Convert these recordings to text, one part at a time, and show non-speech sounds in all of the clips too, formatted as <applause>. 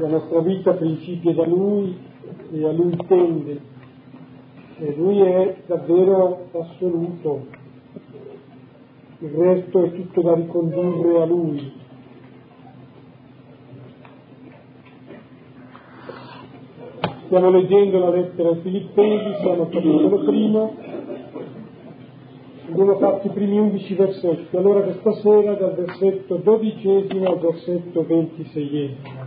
la nostra vita principia da Lui e a Lui tende, e Lui è davvero assoluto, il resto è tutto da ricondurre a Lui. Stiamo leggendo la lettera ai Filippesi, siamo al capitolo primo, abbiamo fatto i primi undici versetti, allora questa sera dal versetto dodicesimo al versetto ventiseiesimo.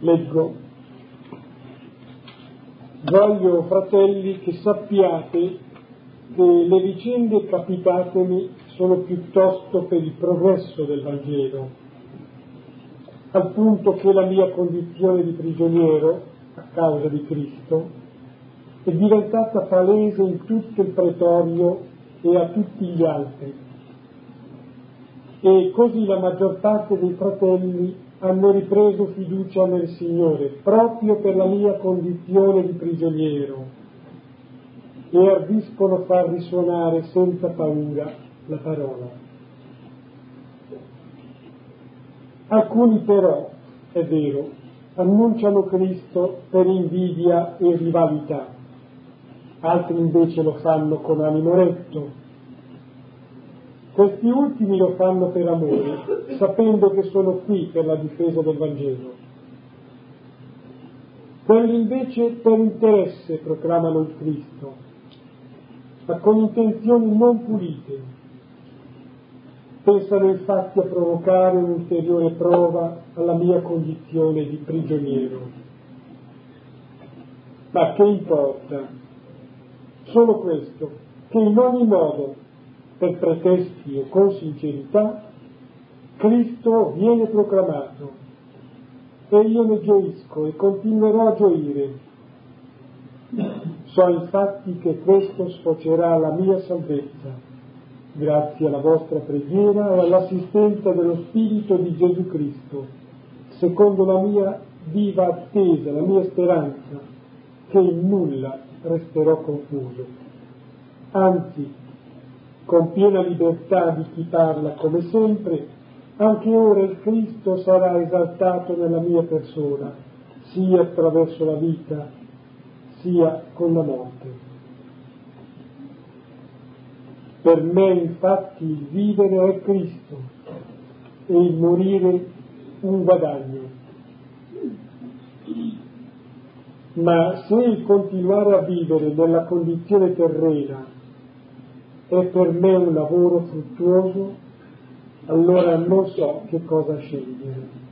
Leggo. Voglio, fratelli, che sappiate che le vicende capitatemi sono piuttosto per il progresso del Vangelo, al punto che la mia condizione di prigioniero, a causa di Cristo, è diventata palese in tutto il pretorio e a tutti gli altri. E così la maggior parte dei fratelli hanno ripreso fiducia nel Signore, proprio per la mia condizione di prigioniero e ardiscono far risuonare senza paura la parola. Alcuni però, è vero, annunciano Cristo per invidia e rivalità, altri invece lo fanno con animo retto. Questi ultimi lo fanno per amore, sapendo che sono qui per la difesa del Vangelo. Quelli invece per interesse proclamano il Cristo, ma con intenzioni non pulite. Pensano infatti a provocare un'ulteriore prova alla mia condizione di prigioniero. Ma che importa? Solo questo, che in ogni modo, per pretesti o con sincerità, Cristo viene proclamato e io ne gioisco e continuerò a gioire So infatti che questo sfocerà la mia salvezza, grazie alla vostra preghiera e all'assistenza dello Spirito di Gesù Cristo, secondo la mia viva attesa, la mia speranza, che in nulla resterò confuso. Anzi, con piena libertà di chi parla come sempre, anche ora il Cristo sarà esaltato nella mia persona, sia attraverso la vita sia con la morte. Per me infatti il vivere è Cristo e il morire un guadagno. Ma se il continuare a vivere nella condizione terrena è per me un lavoro fruttuoso, allora non so che cosa scegliere.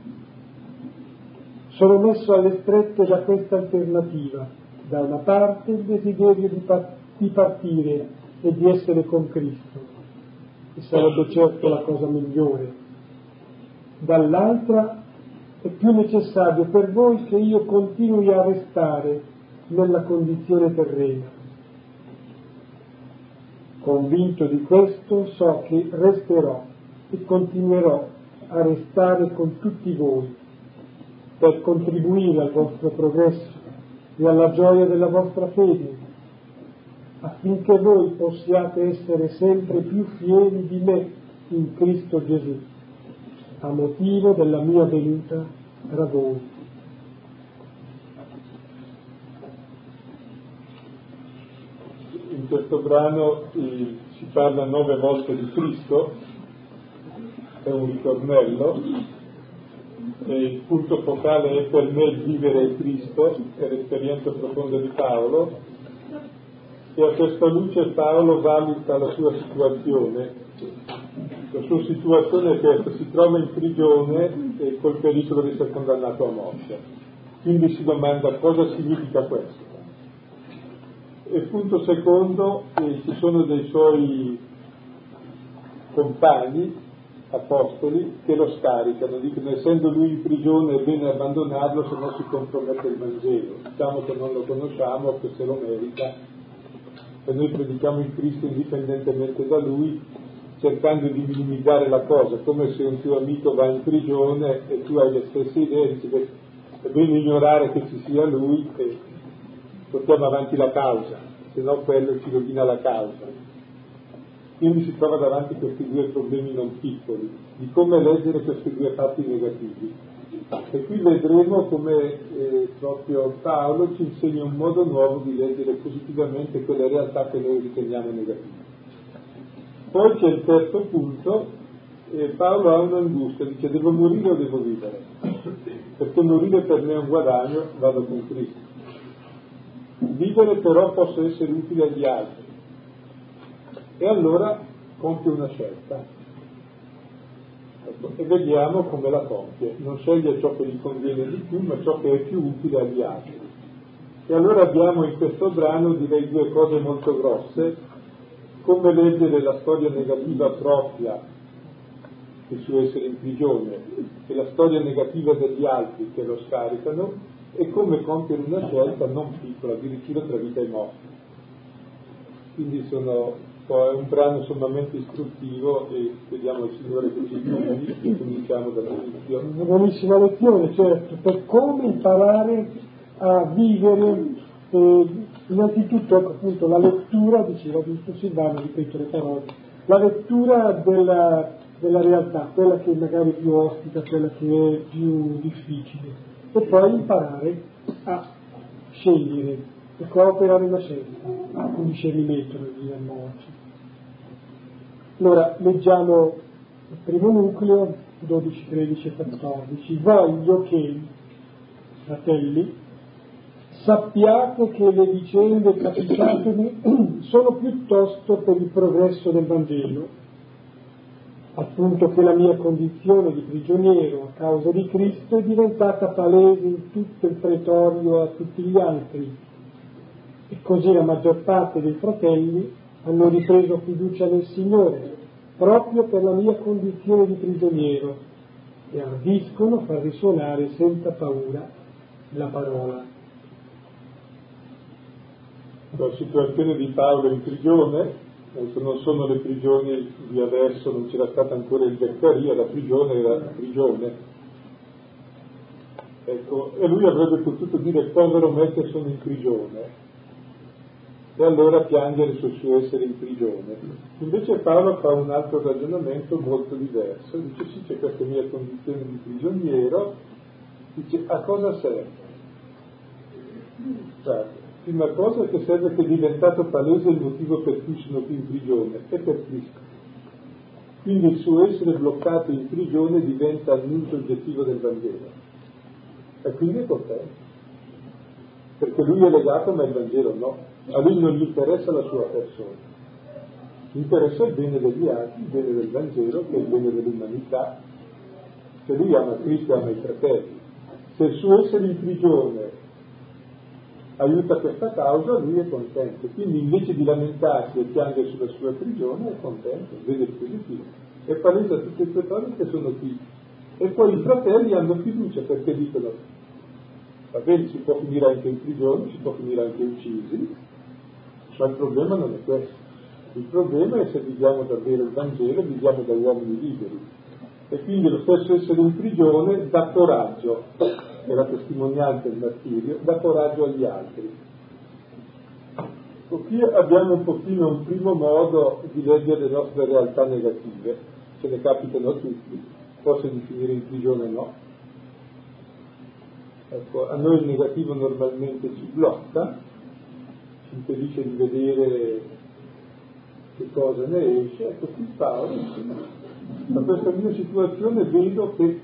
Sono messo alle strette da questa alternativa da una parte il desiderio di, par- di partire e di essere con Cristo, che sarebbe certo la cosa migliore, dall'altra è più necessario per voi che io continui a restare nella condizione terrena. Convinto di questo so che resterò e continuerò a restare con tutti voi per contribuire al vostro progresso e alla gioia della vostra fede, affinché voi possiate essere sempre più fieri di me in Cristo Gesù, a motivo della mia venuta tra voi. In questo brano si parla nove volte di Cristo, è un ritornello, e il punto focale è per me vivere Cristo, è l'esperienza profonda di Paolo, e a questa luce Paolo valuta la sua situazione. La sua situazione è che si trova in prigione e col pericolo di essere condannato a morte. Quindi si domanda cosa significa questo. E punto secondo, eh, ci sono dei suoi compagni apostoli che lo scaricano, dicono essendo lui in prigione è bene abbandonarlo se no si compromette il Vangelo, diciamo che non lo conosciamo, che se lo merita, e noi predichiamo il Cristo indipendentemente da lui, cercando di minimizzare la cosa, come se un tuo amico va in prigione e tu hai le stesse idee, dici che è bene ignorare che ci sia lui e portiamo avanti la causa, se no quello ci rovina la causa. Quindi si trova davanti questi due problemi non piccoli, di come leggere questi due fatti negativi. E qui vedremo come eh, proprio Paolo ci insegna un modo nuovo di leggere positivamente quelle realtà che noi riteniamo negative. Poi c'è il terzo punto, eh, Paolo ha un'angustia, dice devo morire o devo vivere? Perché morire per me è un guadagno, vado con Cristo. Vivere però posso essere utile agli altri. E allora compie una scelta. Ecco, e vediamo come la compie. Non sceglie ciò che gli conviene di più, ma ciò che è più utile agli altri. E allora abbiamo in questo brano, direi, due cose molto grosse. Come leggere la storia negativa propria il suo essere in prigione e la storia negativa degli altri che lo scaricano e come compiere una scelta non piccola, addirittura tra vita e morte. Quindi sono, è un brano sommamente istruttivo e chiediamo al Signore che ci e cominciamo dall'inizio. Una buonissima lezione, certo, per come imparare a vivere eh, innanzitutto ecco, appunto la lettura, diceva giusto Silvano, ripeto le parole, la lettura della, della realtà, quella che magari è più ostica, quella che è più difficile e poi imparare a scegliere e cooperare una scelta, un discernimento nel diremmo oggi. Allora, leggiamo il primo nucleo, 12, 13 e 14. Voglio che, fratelli, sappiate che le vicende capitatemi <clears throat> sono piuttosto per il progresso del Vangelo appunto che la mia condizione di prigioniero a causa di Cristo è diventata palese in tutto il pretorio a tutti gli altri e così la maggior parte dei fratelli hanno ripreso fiducia nel Signore proprio per la mia condizione di prigioniero e ardiscono far risuonare senza paura la parola. La situazione di Paolo in prigione Adesso non sono le prigioni di adesso, non c'era stata ancora il Beccaria, la prigione era la prigione. Ecco, e lui avrebbe potuto dire povero me che sono in prigione e allora piangere sul suo essere in prigione. Invece Paolo fa un altro ragionamento molto diverso, dice sì c'è questa mia condizione di prigioniero, dice a cosa serve? Guarda, prima cosa che serve che è diventato palese il motivo per cui sono qui in prigione, è per Cristo. Quindi il suo essere bloccato in prigione diventa annuncio oggettivo del Vangelo. E quindi è contento. Perché lui è legato ma il Vangelo no. A lui non gli interessa la sua persona. Gli interessa il bene degli altri, il bene del Vangelo, che è il bene dell'umanità. Se lui ama Cristo e ama i fratelli. Se il suo essere in prigione aiuta questa causa, lui è contento. Quindi invece di lamentarsi e piangere sulla sua prigione, è contento, vede il positivo. E palesa tutte queste cose che sono qui. E poi i fratelli hanno fiducia perché dicono, va bene, si può finire anche in prigione, si può finire anche uccisi, ma il problema non è questo. Il problema è se viviamo davvero il Vangelo, viviamo da uomini liberi. E quindi lo stesso essere in prigione dà coraggio è la testimonianza del martirio, dà coraggio agli altri. Qui abbiamo un pochino un primo modo di leggere le nostre realtà negative, ce ne capitano tutti, forse di finire in prigione no. Ecco, a noi il negativo normalmente ci blocca, ci impedisce di vedere che cosa ne esce, ecco qui Paolo, da questa mia situazione vedo che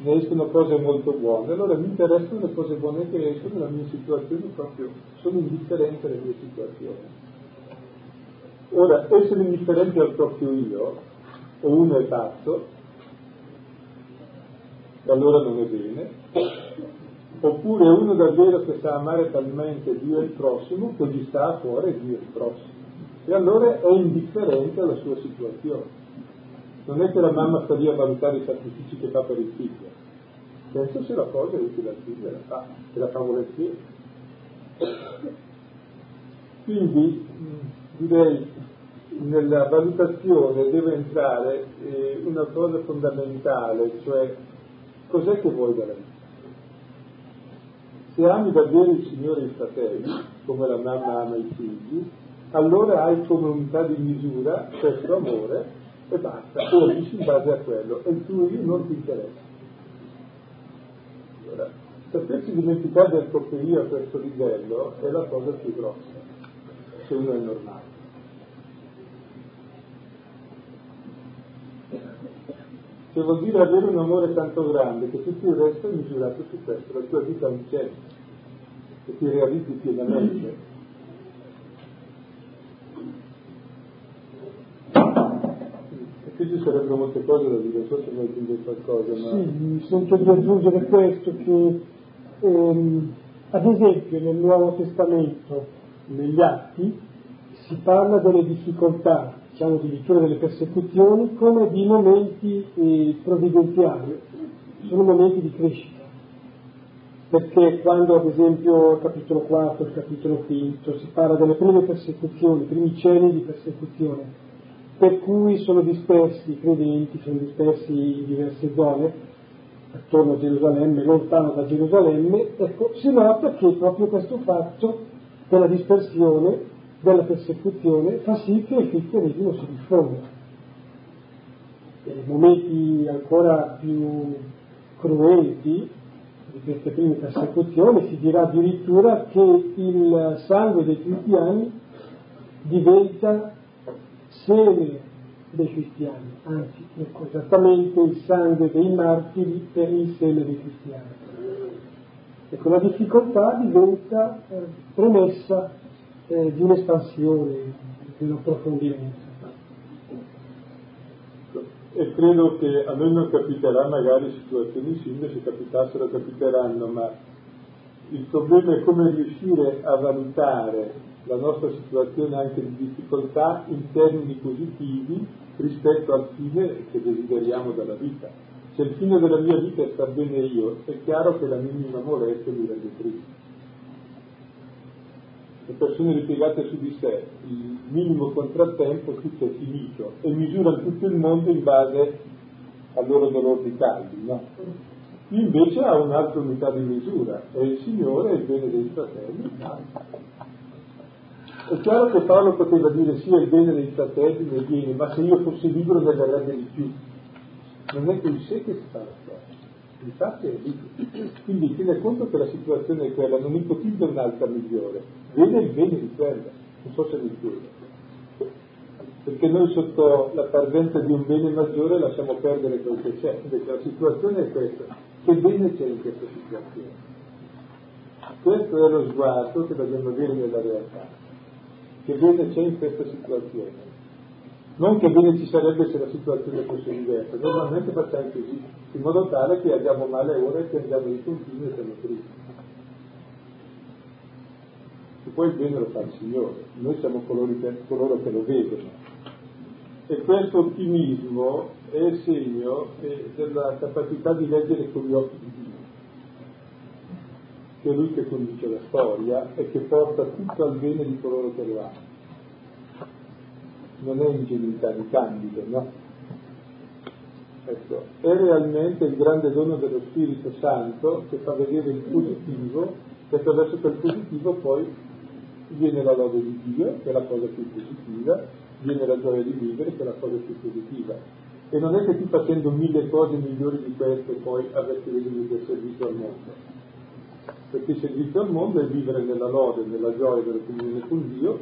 ne escono cose molto buone, allora mi interessano le cose buone che escono nella mia situazione proprio, sono indifferente alle mie situazioni. Ora, essere indifferente al proprio io, o uno è pazzo, e allora non è bene, oppure uno davvero che sa amare talmente Dio e il prossimo che gli sta a cuore Dio e il prossimo, e allora è indifferente alla sua situazione. Non è che la mamma sta lì a valutare i sacrifici che fa per il figlio. Penso se la cosa è utile al la fa, e la fa volentieri. Quindi direi nella valutazione deve entrare eh, una cosa fondamentale, cioè cos'è che vuoi dalla vita? Se ami davvero il Signore e i fratelli, come la mamma ama i figli, allora hai come unità di misura questo amore e basta, agisci in base a quello e il tuo io non ti interessa. Sapersi dimenticare del a questo livello è la cosa più grossa, se uno è normale. Che vuol dire avere un amore tanto grande che tutto il resto è misurato su questo, la tua vita è un centro, che ti realizzi pienamente Qui ci sarebbero molte cose da dire, so se vuoi aggiungere qualcosa. Ma... Sì, mi sento di aggiungere questo, che ehm, ad esempio nel Nuovo Testamento, negli Atti, si parla delle difficoltà, diciamo addirittura delle persecuzioni, come di momenti eh, provvidenziali, sono momenti di crescita. Perché quando ad esempio il capitolo 4, il capitolo 5 si parla delle prime persecuzioni, i primi cenni di persecuzione, per cui sono dispersi i credenti, sono dispersi in diverse zone attorno a Gerusalemme, lontano da Gerusalemme, ecco, si nota che proprio questo fatto della dispersione, della persecuzione, fa sì che il cristianesimo si diffonda. In momenti ancora più cruenti di queste prime persecuzioni si dirà addirittura che il sangue dei cristiani diventa seme dei cristiani, anzi, ecco, esattamente il sangue dei martiri per il seme dei cristiani. Ecco, la difficoltà diventa eh, premessa eh, di un'espansione, di un approfondimento. E credo che a noi non capiterà magari situazioni simili, se capitassero capiteranno, ma il problema è come riuscire a valutare la nostra situazione anche di difficoltà in termini positivi rispetto al fine che desideriamo dalla vita. Se il fine della mia vita è star bene io, è chiaro che la minima molestia mi rende triste. Le persone ripiegate su di sé, il minimo contrattempo, tutto è finito e misurano tutto il mondo in base al loro dolore di caldi, no? Invece ha un'altra unità di misura, è il Signore e il bene dei fratelli. È chiaro che Paolo poteva dire è il bene dei fratelli, nel bene, ma se io fossi libero ne verrebbe di più. Non è con sé che si fa la. Infatti è lì. Quindi tiene conto che la situazione è quella, non ipotizza un'altra migliore, vede il bene di quella. Non so se mi spiego. Perché noi sotto la parvenza di un bene maggiore lasciamo perdere quel che c'è. Invece la situazione è questa. Che bene c'è in questa situazione? Questo è lo sguardo che dobbiamo avere nella realtà che bene c'è in questa situazione. Non che bene ci sarebbe se la situazione fosse diversa, normalmente facciamo così, in modo tale che andiamo male ora e che andiamo di continuo e siamo tristi. E poi il bene lo fa il Signore, noi siamo che, coloro che lo vedono. E questo ottimismo è segno della capacità di leggere con gli occhi di Dio è lui che conduce la storia e che porta tutto al bene di coloro che lo hanno. Non è ingenuità di Candido, no? Ecco, è realmente il grande dono dello Spirito Santo che fa vedere il positivo e attraverso quel positivo poi viene la lode di Dio, che è la cosa più positiva, viene la gioia di vivere, che è la cosa più positiva. E non è che tu facendo mille cose migliori di queste poi avresti veduto del servizio al mondo perché il servizio al mondo è vivere nella lode, nella gioia della comunione con Dio,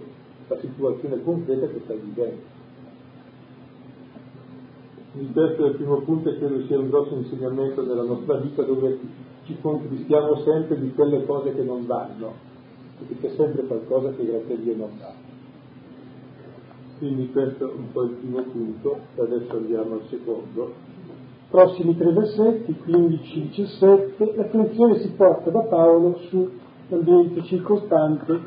la situazione concreta che stai vivendo. Questo è il primo punto e credo sia un grosso insegnamento nella nostra vita dove ci contristiamo sempre di quelle cose che non vanno, perché c'è sempre qualcosa che grazie a Dio non va. Quindi questo è un po' il primo punto, adesso andiamo al secondo prossimi tre versetti, 15-17, l'attenzione si porta da Paolo sull'ambiente circostante.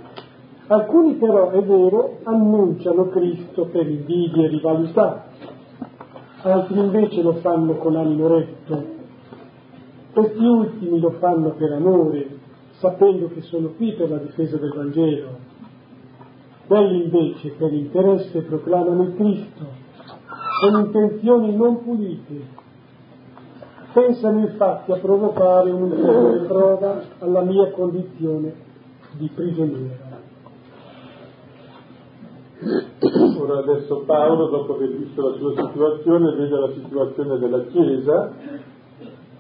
Alcuni però, è vero, annunciano Cristo per invidia e rivalità, altri invece lo fanno con animo retto. Questi ultimi lo fanno per amore, sapendo che sono qui per la difesa del Vangelo. Quelli invece per interesse proclamano il Cristo, con intenzioni non pulite, pensano infatti a provocare un'ulteriore prova alla mia condizione di prigioniera. Ora adesso Paolo, dopo aver visto la sua situazione, vede la situazione della Chiesa.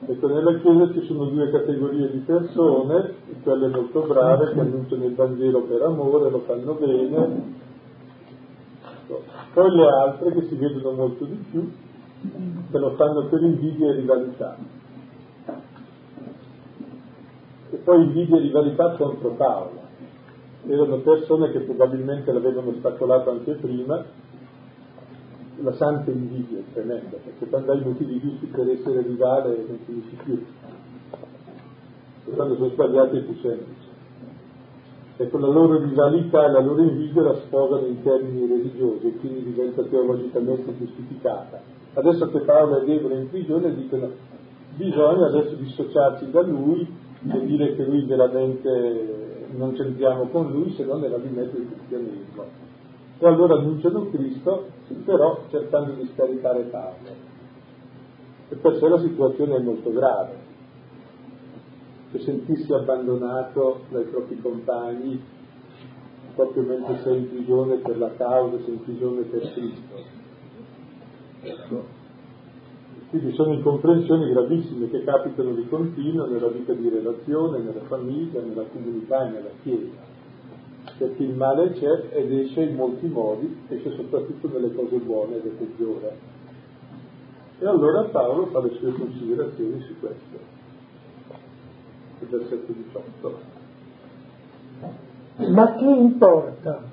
Ecco, nella Chiesa ci sono due categorie di persone, quelle molto brave che annunciano il Vangelo per amore, lo fanno bene, poi le altre che si vedono molto di più, che lo fanno per invidia e rivalità. E poi invidia e rivalità contro Paolo erano persone che probabilmente l'avevano ostacolato anche prima, la santa invidia è tremenda, perché quando hai motivi giusti per essere rivale non finisci più. E quando sono sbagliati è più semplice. Ecco, la loro rivalità e la loro invidia la sposano in termini religiosi e quindi diventa teologicamente giustificata. Adesso che Paolo è debole in prigione dicono bisogna adesso dissociarci da lui e dire che lui veramente non c'entriamo con lui se non nella dimessa del cristianesimo. E allora annunciano Cristo, però cercando di scaricare Paolo. E per sé la situazione è molto grave. Se sentissi abbandonato dai propri compagni, proprio mentre sei in prigione per la causa, sei in prigione per Cristo. Ecco. Quindi sono incomprensioni gravissime che capitano di continuo nella vita di relazione, nella famiglia, nella comunità e nella Chiesa. Perché il male c'è ed esce in molti modi, esce soprattutto nelle cose buone ed è peggiore. E allora Paolo fa le sue considerazioni su questo. Il versetto 18. Ma che importa?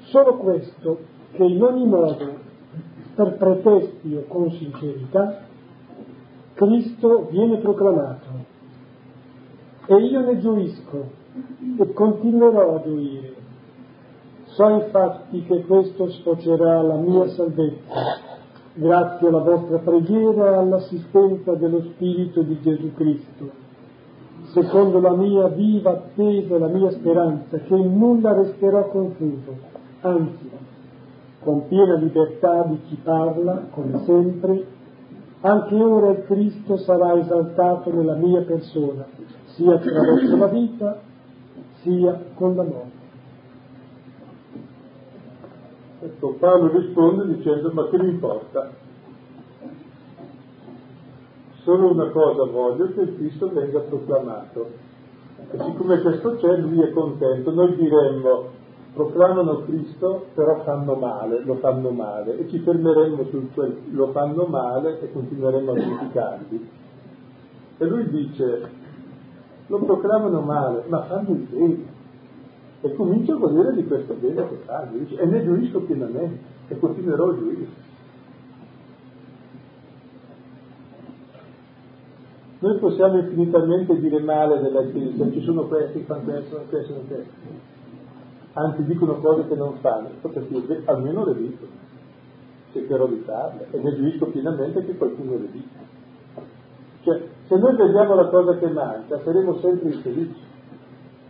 Solo questo, che in ogni modo per pretesti o con sincerità, Cristo viene proclamato. E io ne gioisco e continuerò a gioire. So infatti che questo sfocerà la mia salvezza, grazie alla vostra preghiera e all'assistenza dello Spirito di Gesù Cristo, secondo la mia viva attesa e la mia speranza, che nulla resterò confuso, anzi con piena libertà di chi parla, come sempre, anche ora il Cristo sarà esaltato nella mia persona, sia attraverso la vita, sia con la morte. Ecco, Paolo risponde dicendo, ma che mi importa? Solo una cosa voglio, che il Cristo venga proclamato. E siccome questo c'è, lui è contento. Noi diremmo, proclamano Cristo, però fanno male, lo fanno male, e ci fermeremmo sul quel lo fanno male e continueremo a criticarli. E lui dice, lo proclamano male, ma fanno il bene. E comincio a godere di questo bene che fanno, dice, e ne giuisco pienamente, e continuerò a giuire. Noi possiamo infinitamente dire male della Chiesa, ci sono questi, fanno questo, questo, questo anzi dicono cose che non fanno, perché almeno le dico, cercherò di farle e ne giuisco pienamente che qualcuno le dica. Cioè, se noi vediamo la cosa che manca, saremo sempre infelici,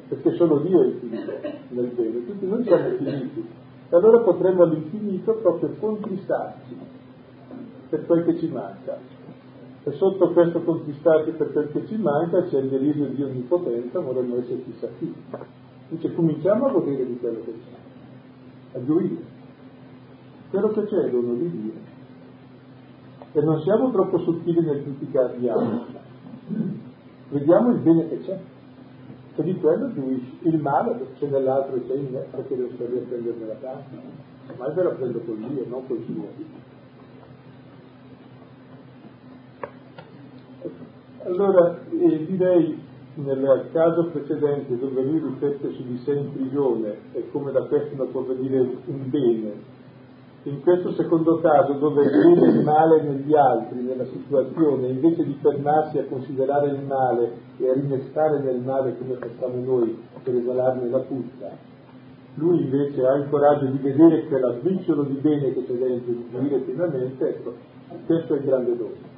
perché solo Dio è infinito nel bene, tutti noi siamo finiti, e allora potremmo all'infinito proprio contristarci per quel che ci manca. E sotto questo contristarci per quel che ci manca c'è il delirio di onnipotenza, vorremmo essere chissà chi. Dice cominciamo a godere di quello che c'è, a gioire. Quello che c'è è dono di Dio. E non siamo troppo sottili nel criticare gli altri. Vediamo il bene che c'è. E di quello giuisci. Il male c'è nell'altro e c'è in me, perché devo stare a prenderne la casa. Ma ve la prendo con Dio, non col suo. Allora eh, direi nel caso precedente dove lui riflette su di sé in prigione e come da questo non può venire un bene, in questo secondo caso dove vede il male negli altri, nella situazione, invece di fermarsi a considerare il male e a rimestare nel male come facciamo noi per esalarne la puzza, lui invece ha il coraggio di vedere quella briciolo di bene che c'è dentro, di vivere pienamente, ecco, questo è il grande dono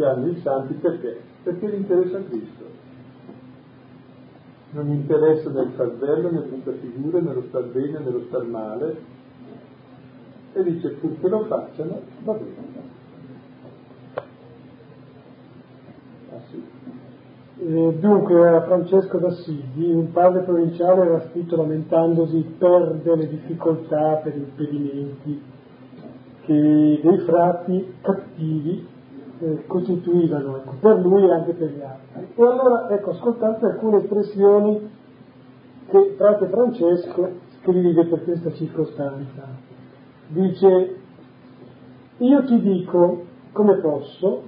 che hanno i santi perché? Perché gli interessa Cristo. Non gli interessa nel far bello, nel brutta figura, nello star bene, nello star male. E dice purché lo facciano, va bene. Ah, sì. Eh, dunque, a Francesco d'Assisi, un padre provinciale era scritto lamentandosi per delle difficoltà, per impedimenti che dei frati cattivi eh, costituivano ecco, per lui e anche per gli altri. E allora, ecco, ascoltate alcune espressioni che frate Francesco scrive per questa circostanza. Dice, io ti dico come posso,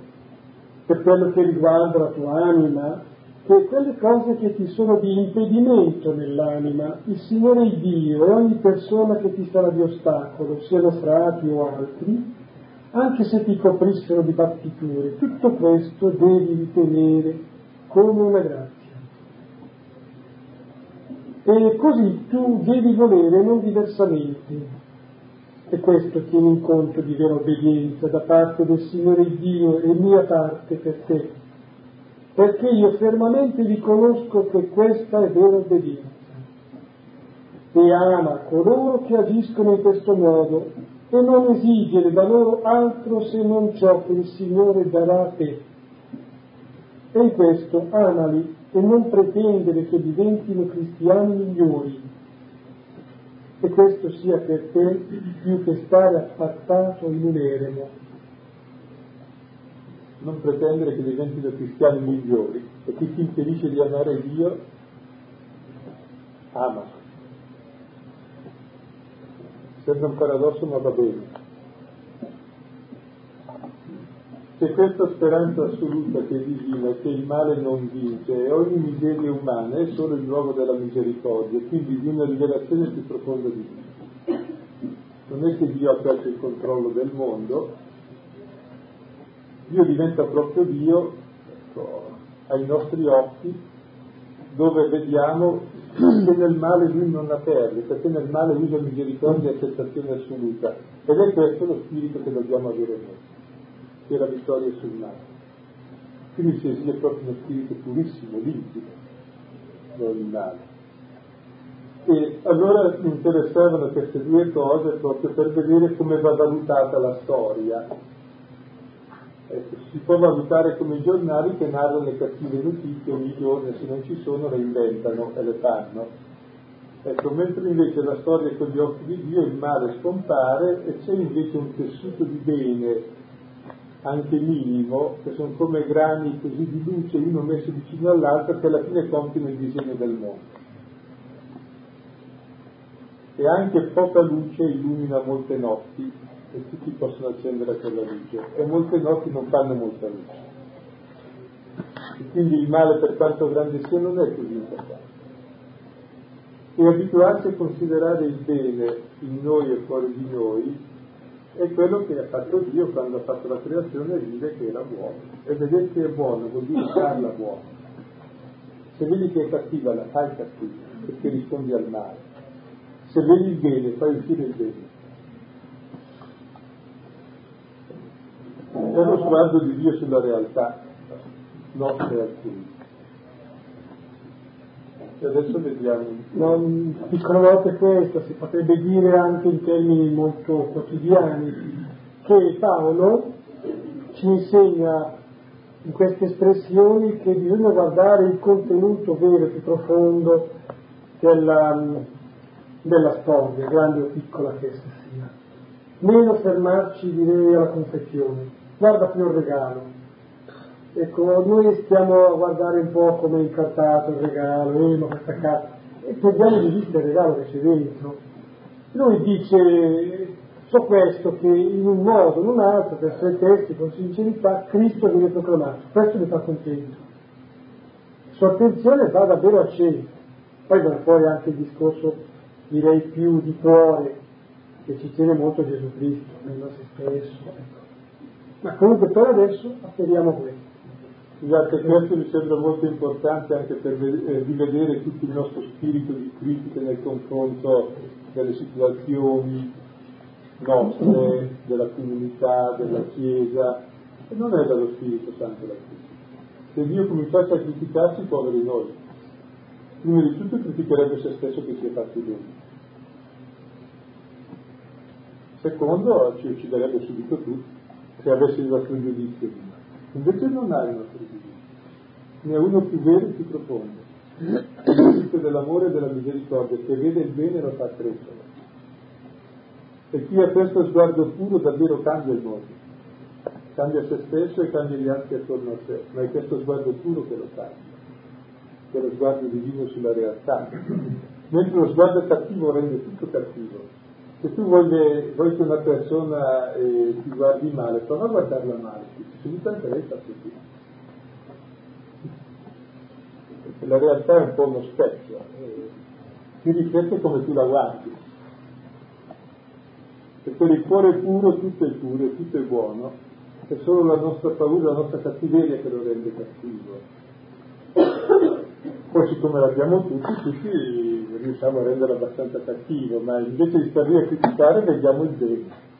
per quello che riguarda la tua anima, che quelle cose che ti sono di impedimento nell'anima, il Signore Dio e ogni persona che ti sarà di ostacolo, siano frati o altri, anche se ti coprissero di battiture, tutto questo devi ritenere come una grazia. E così tu devi volere non diversamente. E questo tieni in conto di vera obbedienza da parte del Signore Dio e mia parte per te, perché io fermamente riconosco che questa è vera obbedienza. E ama coloro che agiscono in questo modo e non esigere da loro altro se non ciò che il Signore darà a te. E in questo amali e non pretendere che diventino cristiani migliori, e questo sia per te più che stare appartato in un eremo. Non pretendere che diventino cristiani migliori, e chi ti impedisce di amare Dio, ama. Sembra un paradosso ma va bene. Se questa speranza assoluta che è divina, che il male non vince e ogni miseria umana è solo il luogo della misericordia, quindi di una rivelazione più profonda di Dio. Non è che Dio ha perso il controllo del mondo, Dio diventa proprio Dio ecco, ai nostri occhi, dove vediamo che nel male lui non la perde, perché nel male usa misericordia e accettazione assoluta. Ed è questo lo spirito che dobbiamo avere noi, che è la vittoria sul male. Quindi si esige proprio uno spirito purissimo, limpido, non il male. E allora mi interessavano queste due cose proprio per vedere come va valutata la storia Ecco, si può valutare come i giornali che narrano le cattive notizie ogni giorno se non ci sono le inventano e le fanno. Ecco, mentre invece la storia con gli occhi di Dio il male scompare e c'è invece un tessuto di bene, anche minimo, che sono come grani così di luce uno messo vicino all'altro che alla fine compiono il disegno del mondo. E anche poca luce illumina molte notti e tutti possono accendere quella luce e molte notti non fanno molta luce. E quindi il male per quanto grande sia non è così importante. E abituarsi a considerare il bene in noi e fuori di noi è quello che ha fatto Dio quando ha fatto la creazione e vide che era buono. E vedere che è buono vuol dire farla buona. Se vedi che è cattiva la fai cattiva, perché rispondi al male. Se vedi il bene, fai uscire il bene. È lo sguardo di Dio sulla realtà nostra altrui. E adesso vediamo. Non, piccola volta questa, si potrebbe dire anche in termini molto quotidiani, che Paolo ci insegna in queste espressioni che bisogna guardare il contenuto vero e più profondo della, della storia, grande o piccola che essa sia. Meno fermarci direi alla confessione, guarda più il regalo. Ecco, noi stiamo a guardare un po' come è incartato il regalo, eh, ma questa casa, e perdiamo di vista il regalo che c'è dentro. Lui dice, so questo, che in un modo o in un altro, per suoi con sincerità, Cristo viene proclamato. Questo mi fa contento. Sua attenzione va davvero a cielo. Poi viene fuori anche il discorso, direi più di cuore, che ci tiene molto Gesù Cristo nel nostro stesso. Ecco. Ma comunque per adesso appelliamo questo. Scusate, questo mi sembra molto importante anche per eh, rivedere tutto il nostro spirito di critica nel confronto delle situazioni nostre, della comunità, della Chiesa, e non è dallo Spirito Santo la critica. Se Dio cominciasse a criticarci, poveri noi, prima di tutto criticherebbe se stesso che si è fatto bene. Secondo, ci ucciderebbe subito tutti se avessi il vostro giudizio. Invece non hai il nostro giudizio. ne è uno più vero e più profondo, il dell'amore e della misericordia, che vede il bene e lo fa crescere. E chi ha questo sguardo puro davvero cambia il mondo, cambia se stesso e cambia gli altri attorno a sé, ma è questo sguardo puro che lo cambia, che lo sguardo divino sulla realtà. Mentre lo sguardo cattivo rende tutto cattivo. Se tu vuoi, vuoi che una persona eh, ti guardi male, prova a guardarla male, anche lei fa così. La realtà è un po' uno specchio, eh, ti riflette come tu la guardi. Perché il cuore puro tutto è puro, tutto è buono, è solo la nostra paura, la nostra cattiveria che lo rende cattivo. Poi siccome l'abbiamo tutti, tutti riusciamo a renderlo abbastanza cattivo, ma invece di stare lì a criticare vediamo il bene.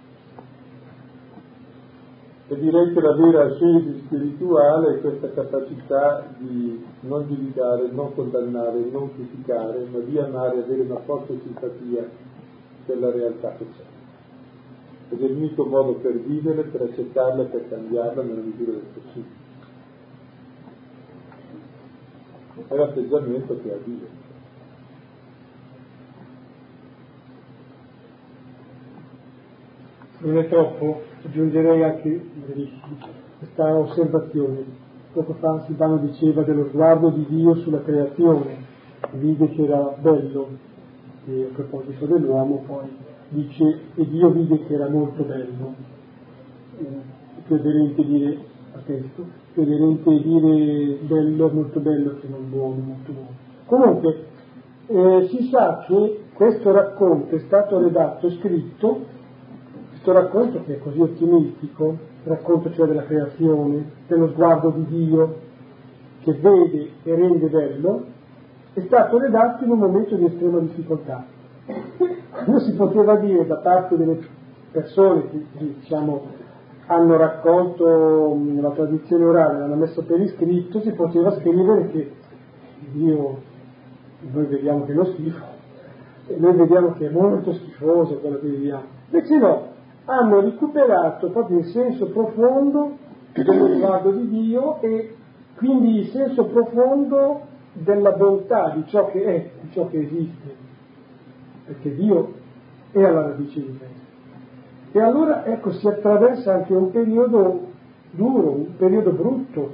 E direi che la vera ascesi spirituale è questa capacità di non giudicare, non condannare, non criticare, ma di amare, avere una forte simpatia per la realtà che c'è. Ed è l'unico modo per vivere, per accettarla, per cambiarla nella misura del possibile. È l'atteggiamento che ha Dio. Non è troppo, aggiungerei anche questa osservazione. Poco fa Silvano diceva dello sguardo di Dio sulla creazione, vide che era bello, e a proposito dell'uomo poi dice e Dio vide che era molto bello, eh, più aderente dire a testo, aderente dire bello, molto bello che non buono, molto buono. Comunque eh, si sa che questo racconto è stato redatto e scritto questo racconto che è così ottimistico, racconto cioè della creazione, dello sguardo di Dio che vede e rende bello, è stato redatto in un momento di estrema difficoltà. Non si poteva dire da parte delle persone diciamo, hanno raccolto la tradizione orale, l'hanno messo per iscritto, si poteva scrivere che Dio, noi vediamo che è lo schifo, noi vediamo che è molto schifoso quello che viviamo. Invece no, hanno recuperato proprio il senso profondo dello sguardo di Dio e quindi il senso profondo della bontà di ciò che è, di ciò che esiste, perché Dio è alla radice di questo. E allora ecco si attraversa anche un periodo duro, un periodo brutto,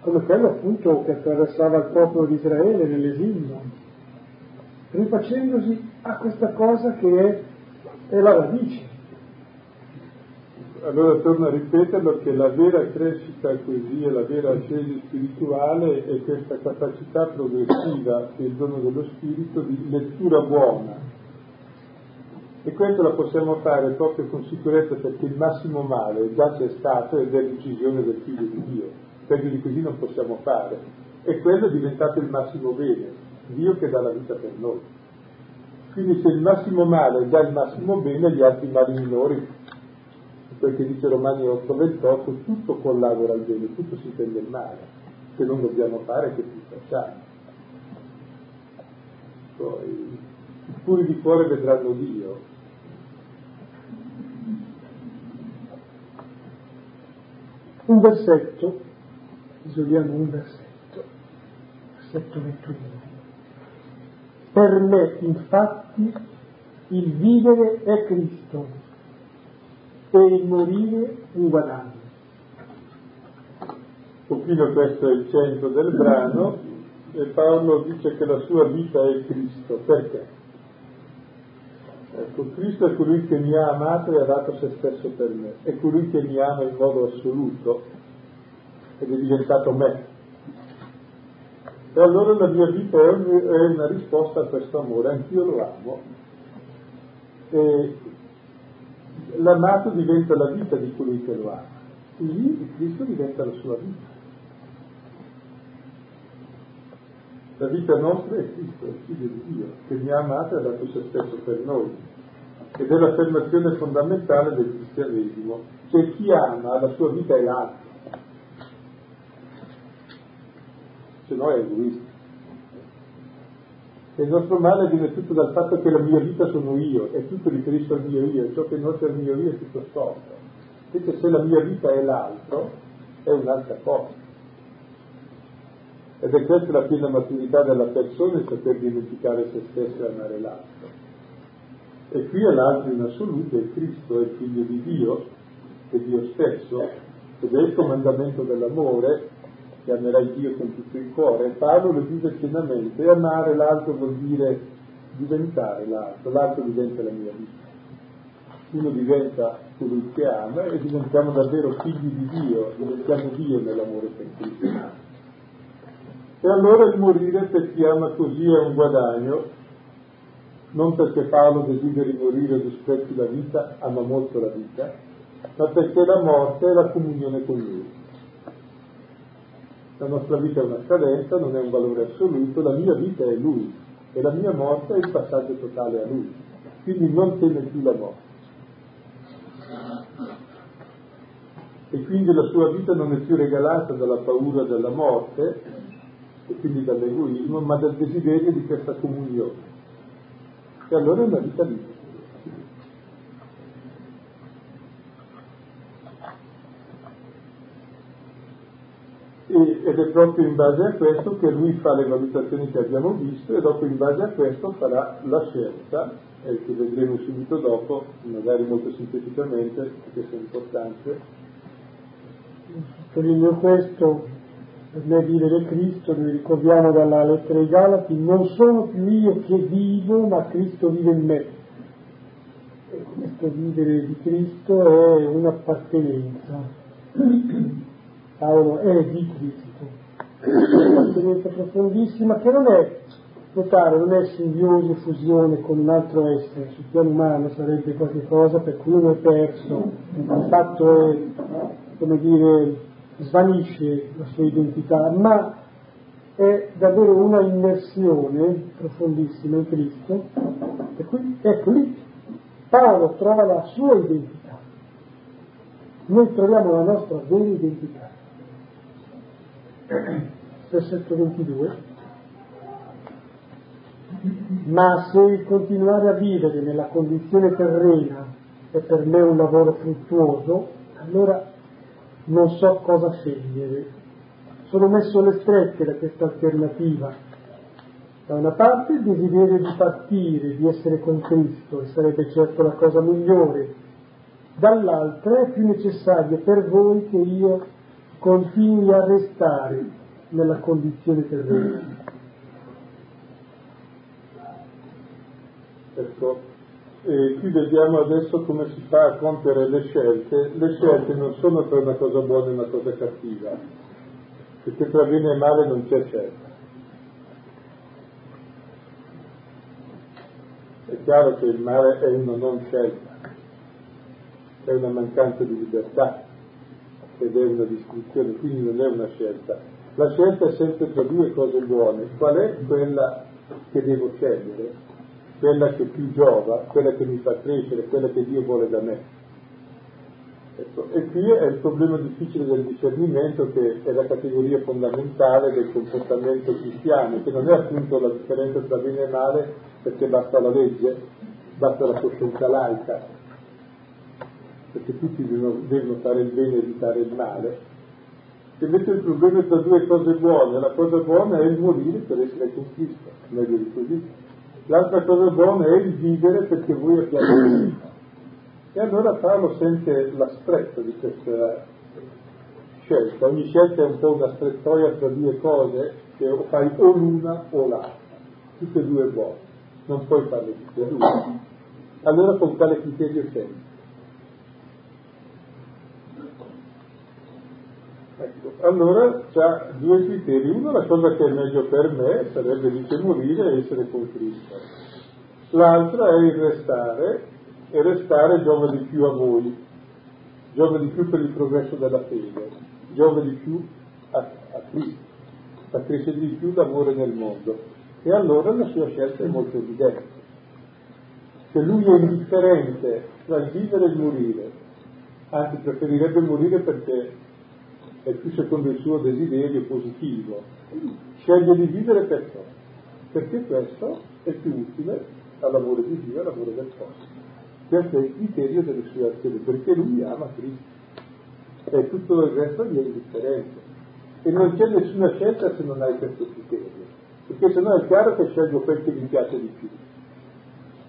come quello appunto che attraversava il popolo di Israele nell'esilio, rifacendosi a questa cosa che è, è la radice allora torno a ripeterlo che la vera crescita così e la vera ascesi spirituale è questa capacità progressiva che è il dono dello spirito di lettura buona. E questo la possiamo fare proprio con sicurezza perché il massimo male già c'è stato ed è l'uccisione del figlio di Dio. Peggio di così non possiamo fare. E quello è diventato il massimo bene, Dio che dà la vita per noi. Quindi se il massimo male già il massimo bene, gli altri mali minori perché dice Romani 8:28 tutto collabora al bene, tutto si tende il male, che non dobbiamo fare che più facciamo. Poi, puri di cuore vedranno Dio. Un versetto, isoliamo un versetto, versetto 21. Per me infatti il vivere è Cristo e il morire un guadagno. Pochino questo è il centro del brano e Paolo dice che la sua vita è Cristo. Perché? Ecco, Cristo è colui che mi ha amato e ha dato se stesso per me, è colui che mi ama in modo assoluto ed è diventato me. E allora la mia vita è una risposta a questo amore, anch'io lo amo. E l'amato diventa la vita di colui che lo ama, lì Cristo diventa la sua vita. La vita nostra è Cristo, il figlio di Dio, che mi ha amato e ha dato se stesso per noi. Ed è l'affermazione fondamentale del cristianesimo. Cioè chi ama la sua vita è l'altro, se no è egoista. E il nostro male viene tutto dal fatto che la mia vita sono io, è tutto riferito al mio io, ciò che non c'è al mio io è tutto storto. Invece se la mia vita è l'altro, è un'altra cosa. Ed è questa la piena maturità della persona, il saper dimenticare se stesso e amare l'altro. E qui è l'altro in assoluto, è Cristo, è il figlio di Dio, è Dio stesso, ed è il comandamento dell'amore, che amerai Dio con tutto il cuore. Paolo lo dice pienamente, e amare l'altro vuol dire diventare l'altro, l'altro diventa la mia vita. Uno diventa colui che ama e diventiamo davvero figli di Dio, diventiamo Dio nell'amore per Cristo. E allora il morire per chi ama così è un guadagno, non perché Paolo desideri morire o disprezzi la vita, ama molto la vita, ma perché la morte è la comunione con lui. La nostra vita è una scadenza, non è un valore assoluto, la mia vita è lui e la mia morte è il passaggio totale a lui. Quindi non teme più la morte. E quindi la sua vita non è più regalata dalla paura della morte, e quindi dall'egoismo, ma dal desiderio di questa comunione. E allora è una vita libera. ed è proprio in base a questo che lui fa le valutazioni che abbiamo visto e dopo in base a questo farà la scelta eh, che vedremo subito dopo, magari molto sinteticamente, perché è importante. Sottolineo questo, me vivere Cristo, noi ricordiamo dalla lettera ai Galati, non sono più io che vivo, ma Cristo vive in me. E questo vivere di Cristo è un'appartenenza. Paolo è di Cristo, un'appartenenza profondissima che non è, notare, non è simbiosi fusione con un altro essere, sul piano umano sarebbe qualcosa per cui uno è perso, il fatto è, come dire, svanisce la sua identità, ma è davvero una immersione profondissima in Cristo, e qui, ecco lì Paolo trova la sua identità, noi troviamo la nostra vera identità. Versetto 22. Ma se il continuare a vivere nella condizione terrena è per me un lavoro fruttuoso, allora non so cosa scegliere. Sono messo alle strette da questa alternativa. Da una parte il desiderio di partire, di essere con Cristo, e sarebbe certo la cosa migliore, dall'altra è più necessario per voi che io continui a restare nella condizione terrena. Ecco, e qui vediamo adesso come si fa a compiere le scelte. Le scelte non sono per una cosa buona e una cosa cattiva, perché tra bene e male non c'è scelta. È chiaro che il male è una non scelta, è una mancanza di libertà ed è una distruzione, quindi non è una scelta. La scelta è sempre tra due cose buone. Qual è quella che devo scegliere? Quella che più giova, quella che mi fa crescere, quella che Dio vuole da me. Ecco, e qui è il problema difficile del discernimento che è la categoria fondamentale del comportamento cristiano, che non è appunto la differenza tra bene e male perché basta la legge, basta la coscienza laica, perché tutti devono, devono fare il bene e evitare il male. Invece il problema è tra due cose buone, la cosa buona è il morire per essere con meglio di così L'altra cosa buona è il vivere perché voi abbiate <clears throat> vita. E allora Paolo sente la stretta di questa scelta. Ogni scelta è un po' una strettoia tra due cose che o fai o l'una o l'altra. Tutte e due buone. Non puoi farle tutte e due. Allora con quale criterio scegli? Ecco, allora c'ha due criteri. Uno, la cosa che è meglio per me sarebbe dice morire e essere con Cristo. L'altra è il restare, e restare giova di più a voi, giova di più per il progresso della fede, giova di più a, a Cristo, fa crescere di più l'amore nel mondo. E allora la sua scelta è molto evidente. Se lui è indifferente tra il vivere e il morire, anzi preferirebbe morire perché è più secondo il suo desiderio positivo. Sceglie di vivere perché? Perché questo è più utile all'amore di Dio e all'amore del prossimo. Questo è il criterio delle sue azioni, perché lui ama Cristo e tutto il resto gli è indifferente. E non c'è nessuna scelta se non hai questo criterio, perché se no è chiaro che scelgo quel che mi piace di più.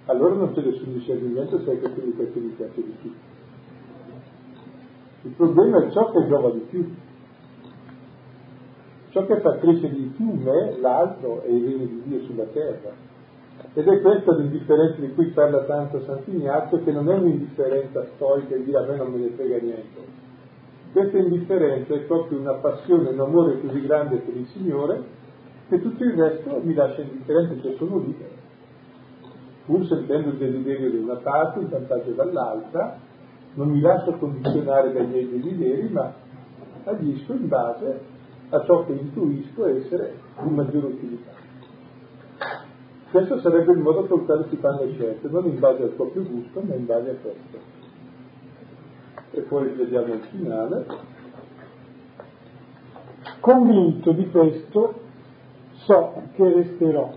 Allora non c'è nessun discernimento se hai questo di quel che mi piace di più. Il problema è ciò che giova di più. Ciò che fa crescere di più me, l'altro, è il regno di Dio sulla terra. Ed è questa l'indifferenza di cui parla tanto Sant'Ignazio, che non è un'indifferenza storica e dire a me non me ne frega niente. Questa indifferenza è proprio una passione, un amore così grande per il Signore, che tutto il resto mi lascia indifferente, cioè sono libero. Pur sentendo il desiderio da una parte, il vantaggio dall'altra, non mi lascio condizionare dai miei desideri, ma agisco in base a ciò che intuisco essere di maggiore utilità. Questo sarebbe il modo con il quale si fanno le scelte, non in base al proprio gusto, ma in base a questo. E poi vediamo il finale. Convinto di questo, so che resterò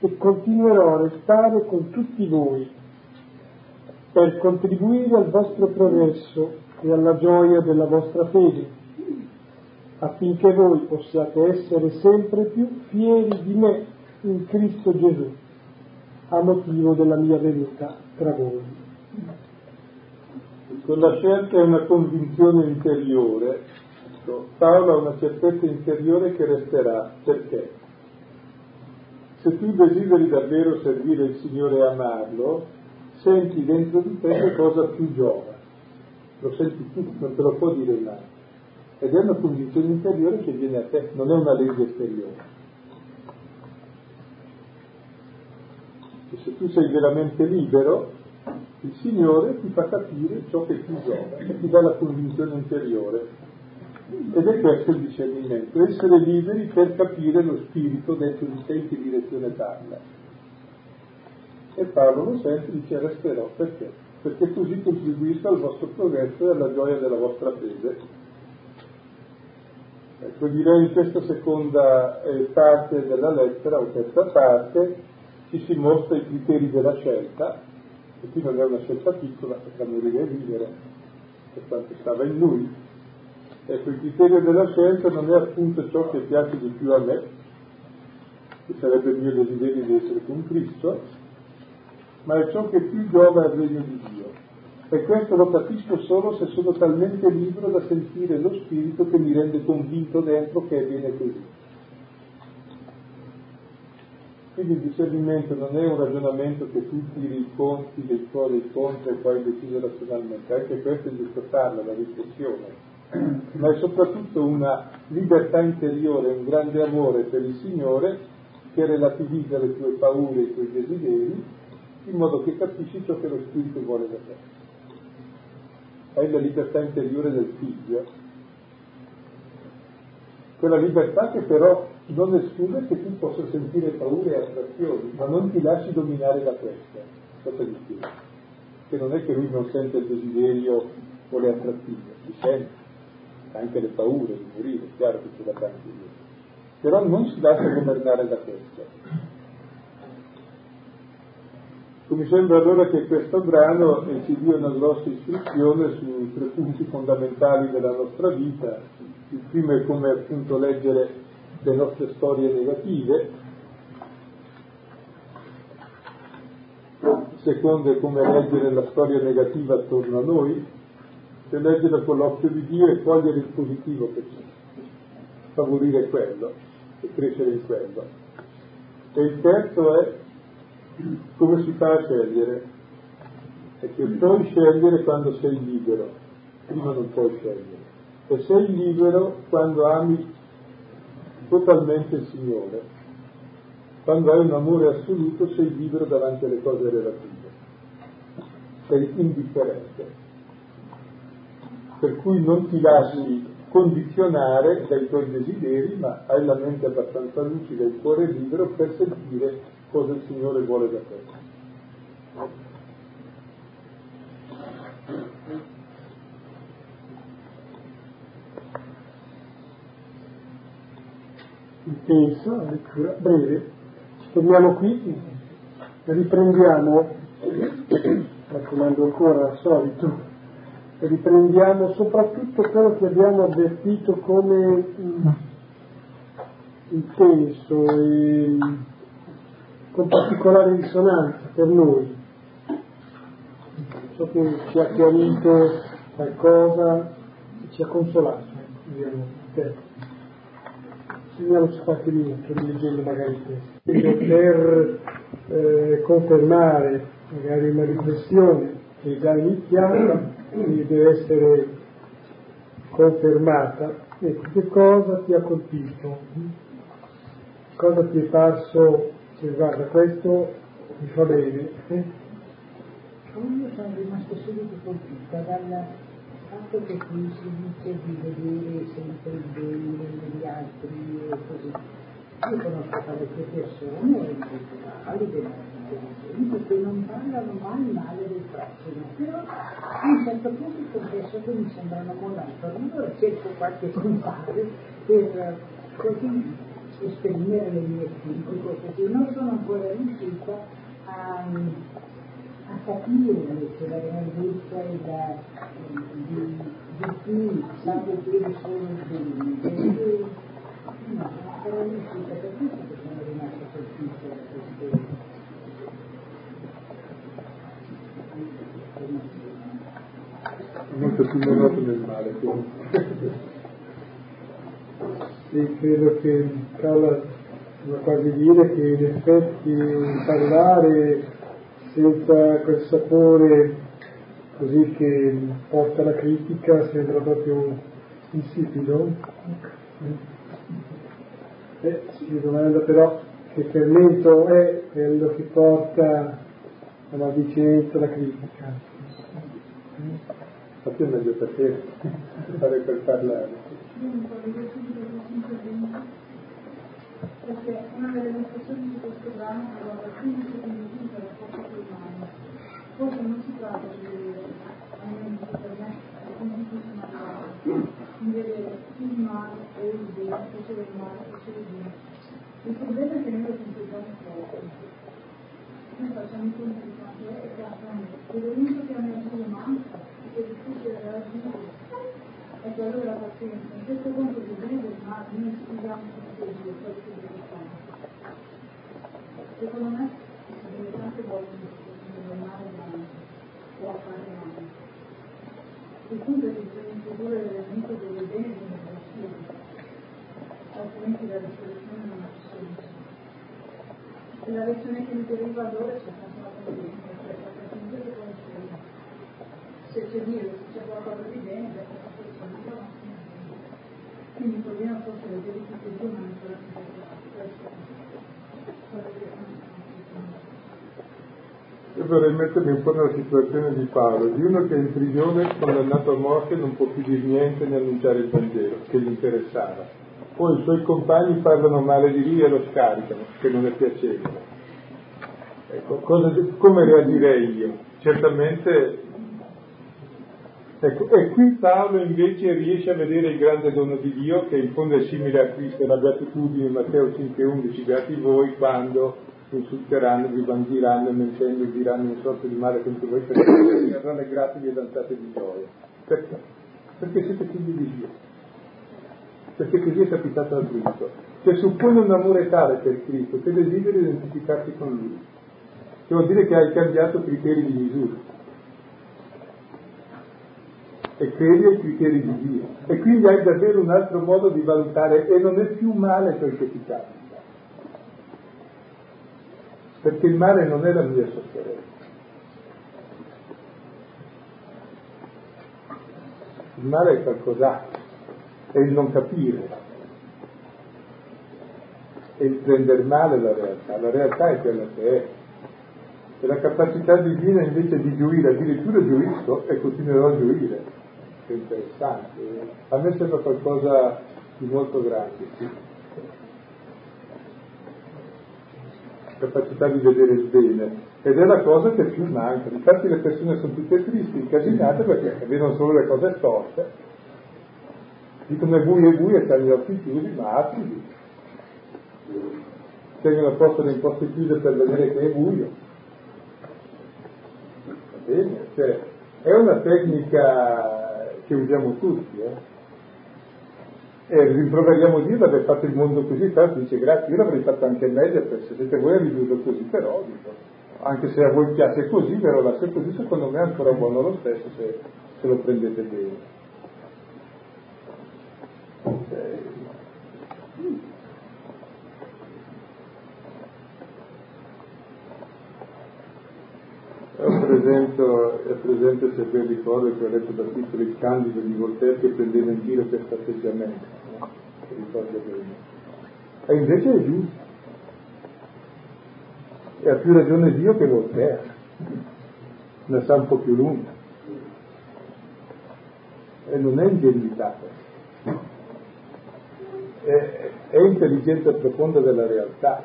e continuerò a restare con tutti voi per contribuire al vostro progresso e alla gioia della vostra fede, affinché voi possiate essere sempre più fieri di me in Cristo Gesù a motivo della mia venuta tra voi. Con la scelta è una convinzione interiore, Paolo ha una certezza interiore che resterà. Perché? Se tu desideri davvero servire il Signore e amarlo, senti dentro di te cosa più giova. Lo senti tu, non te lo può dire mai. Ed è una convinzione interiore che viene a te, non è una legge esteriore. E se tu sei veramente libero, il Signore ti fa capire ciò che ti giova e ti dà la convinzione interiore. Ed è questo il discernimento, essere liberi per capire lo spirito dentro di te in che direzione parla. E Paolo lo sente e dice resterò perché? Perché così contribuisco al vostro progresso e alla gioia della vostra fede. Ecco, direi in questa seconda eh, parte della lettera, o terza parte, ci si mostra i criteri della scelta, e qui non è una scelta piccola, tra morire e vivere, per quanto stava in lui. Ecco, il criterio della scelta non è appunto ciò che piace di più a me, che sarebbe il mio desiderio di essere con Cristo, ma è ciò che più giova al regno di Dio. E questo lo capisco solo se sono talmente libero da sentire lo Spirito che mi rende convinto dentro che è bene così. Quindi il discernimento non è un ragionamento che tu tiri i conti dei pro e dei contro e poi decidi razionalmente, anche questo è giusto farlo, la riflessione, ma è soprattutto una libertà interiore, un grande amore per il Signore che relativizza le tue paure e i tuoi desideri in modo che capisci ciò che lo Spirito vuole da te. Hai la libertà interiore del figlio, quella libertà che però non esclude che tu possa sentire paure e attrazioni, ma non ti lasci dominare da queste. Cosa gli spiego? Che non è che lui non sente il desiderio o le attrazioni, si sente, anche le paure di morire, è chiaro che l'ha anche lui. Però non si lascia governare da questo. Mi sembra allora che questo brano ci dia una grossa istruzione sui tre punti fondamentali della nostra vita. Il primo è come appunto leggere le nostre storie negative, il secondo è come leggere la storia negativa attorno a noi, cioè leggere con l'occhio di Dio e cogliere il positivo che c'è, favorire quello e crescere in quello. E il terzo è come si fa a scegliere? È che puoi scegliere quando sei libero, prima non puoi scegliere. E sei libero quando ami totalmente il Signore. Quando hai un amore assoluto sei libero davanti alle cose relative, sei indifferente. Per cui non ti lasci condizionare dai tuoi desideri, ma hai la mente abbastanza lucida, il cuore libero per sentire cosa il Signore vuole da te. intensa, la lettura. Breve, ci fermiamo qui, riprendiamo, raccomando ancora al solito, riprendiamo soprattutto quello che abbiamo avvertito come intenso e con particolare risonanza per noi. So che ci ha chiarito qualcosa, ci ha consolato, diciamo, per Segniamoci qualche minuto rileggendo magari questo, per eh, confermare magari una riflessione che è già iniziata e deve essere confermata. Ecco, che cosa ti ha colpito? Cosa ti è parso, cioè, guarda, questo mi fa bene. Eh? Io sono rimasta subito colpita dal fatto che qui si dice di vedere sempre il bene negli altri e così. Io conosco parecchie persone, intellettuali, della che non parlano mai male del prossimo, però a un certo punto confesso che mi sembrano monotoni, allora cerco qualche compare per così esprimere le mie critiche, così non sono ancora riuscita a a capire invece la grandezza e la, di, di chi sa vedere solo il bene. Perché no, sarà riuscita per questo che sono rimasta colpita da queste molto più monotono del male sì, credo che Carla vuole quasi dire che in effetti parlare senza quel sapore così che porta la critica sembra proprio insipido. Eh, si domanda però che fermento è quello che porta alla maldicenza, alla critica. Infatti è meglio per te fare per parlare. Perché una delle motivazioni di questo brano riguarda il primo secondo Forse non si tratta di vedere, almeno per me, come di vedere il male e il bene, facere il male e facere il bene. Il problema è che noi lo complichiamo troppo. Noi facciamo conti di quanto è e quanto è. L'elemento che a mio avviso manca, che è difficile da raggiungere, è quello della pazienza. In questo conto del bene e del male noi scusiamo tutti e due quello che deve fare. Secondo me, deve tante volte può fare male. Il punto è che bisogna introdurre l'elemento delle bene e delle persone, altrimenti la risoluzione non ha senso. E la lezione che mi deriva allora è soltanto la convivenza, cioè la presenza che può essere. Se c'è Dio, se c'è qualcosa di bene, beh, questa persona Quindi il problema forse è e due, ma non questo. Quello che io vorrei mettermi un po' nella situazione di Paolo, di uno che è in prigione, condannato a morte, non può più dire niente né annunciare il Vangelo, che gli interessava. Poi i suoi compagni parlano male di lui e lo scaricano, che non è piacevole. Ecco, cosa, come reagirei io? Certamente, ecco, e qui Paolo invece riesce a vedere il grande dono di Dio, che in fondo è simile a Cristo, la beatitudine, Matteo 5,11, beati voi quando insulteranno, vi bandiranno, mentendo e diranno un sorto di male contro voi, perché vi rallegratevi e danzate di gioia. Perché? Perché siete figli di Dio. Perché così è capitato a Cristo. Cioè suppone un amore tale per Cristo che desideri identificarti con Lui. Che vuol dire che hai cambiato criteri di misura. E credi ai criteri di Dio. E quindi hai davvero un altro modo di valutare e non è più male quel che ti capita perché il male non è la mia sofferenza. Il male è qualcos'altro, è il non capire, è il prendere male la realtà, la realtà è quella che è. E la capacità divina invece di gioire, addirittura gioisco e continuerò a gioire. È interessante. A me sembra qualcosa di molto grande, sì. Capacità di vedere il bene ed è la cosa che più manca. Infatti le persone sono tutte tristi, incasinate perché vedono solo le cose storte, dicono è buio e buio e hanno gli occhi chiusi, ma aprili. Tengono a posto le imposte chiuse per vedere che è buio. Va bene, cioè, È una tecnica che usiamo tutti, eh? E rimproveriamo Dio di aver fatto il mondo così, però dice grazie, io l'avrei fatto anche meglio, se siete voi a ridurlo così, però dico, anche se a voi piace così, però lascia così, secondo me è ancora buono lo stesso se, se lo prendete bene. È presente, è presente se ben ricordo che ho letto da piccolo il Candido di Voltaire che prendeva in giro questo atteggiamento, no? ricordo bene. E invece è giusto. E ha più ragione Dio che Voltaire, la sa un po' più lunga. E non è ingenuità è, è intelligenza profonda della realtà,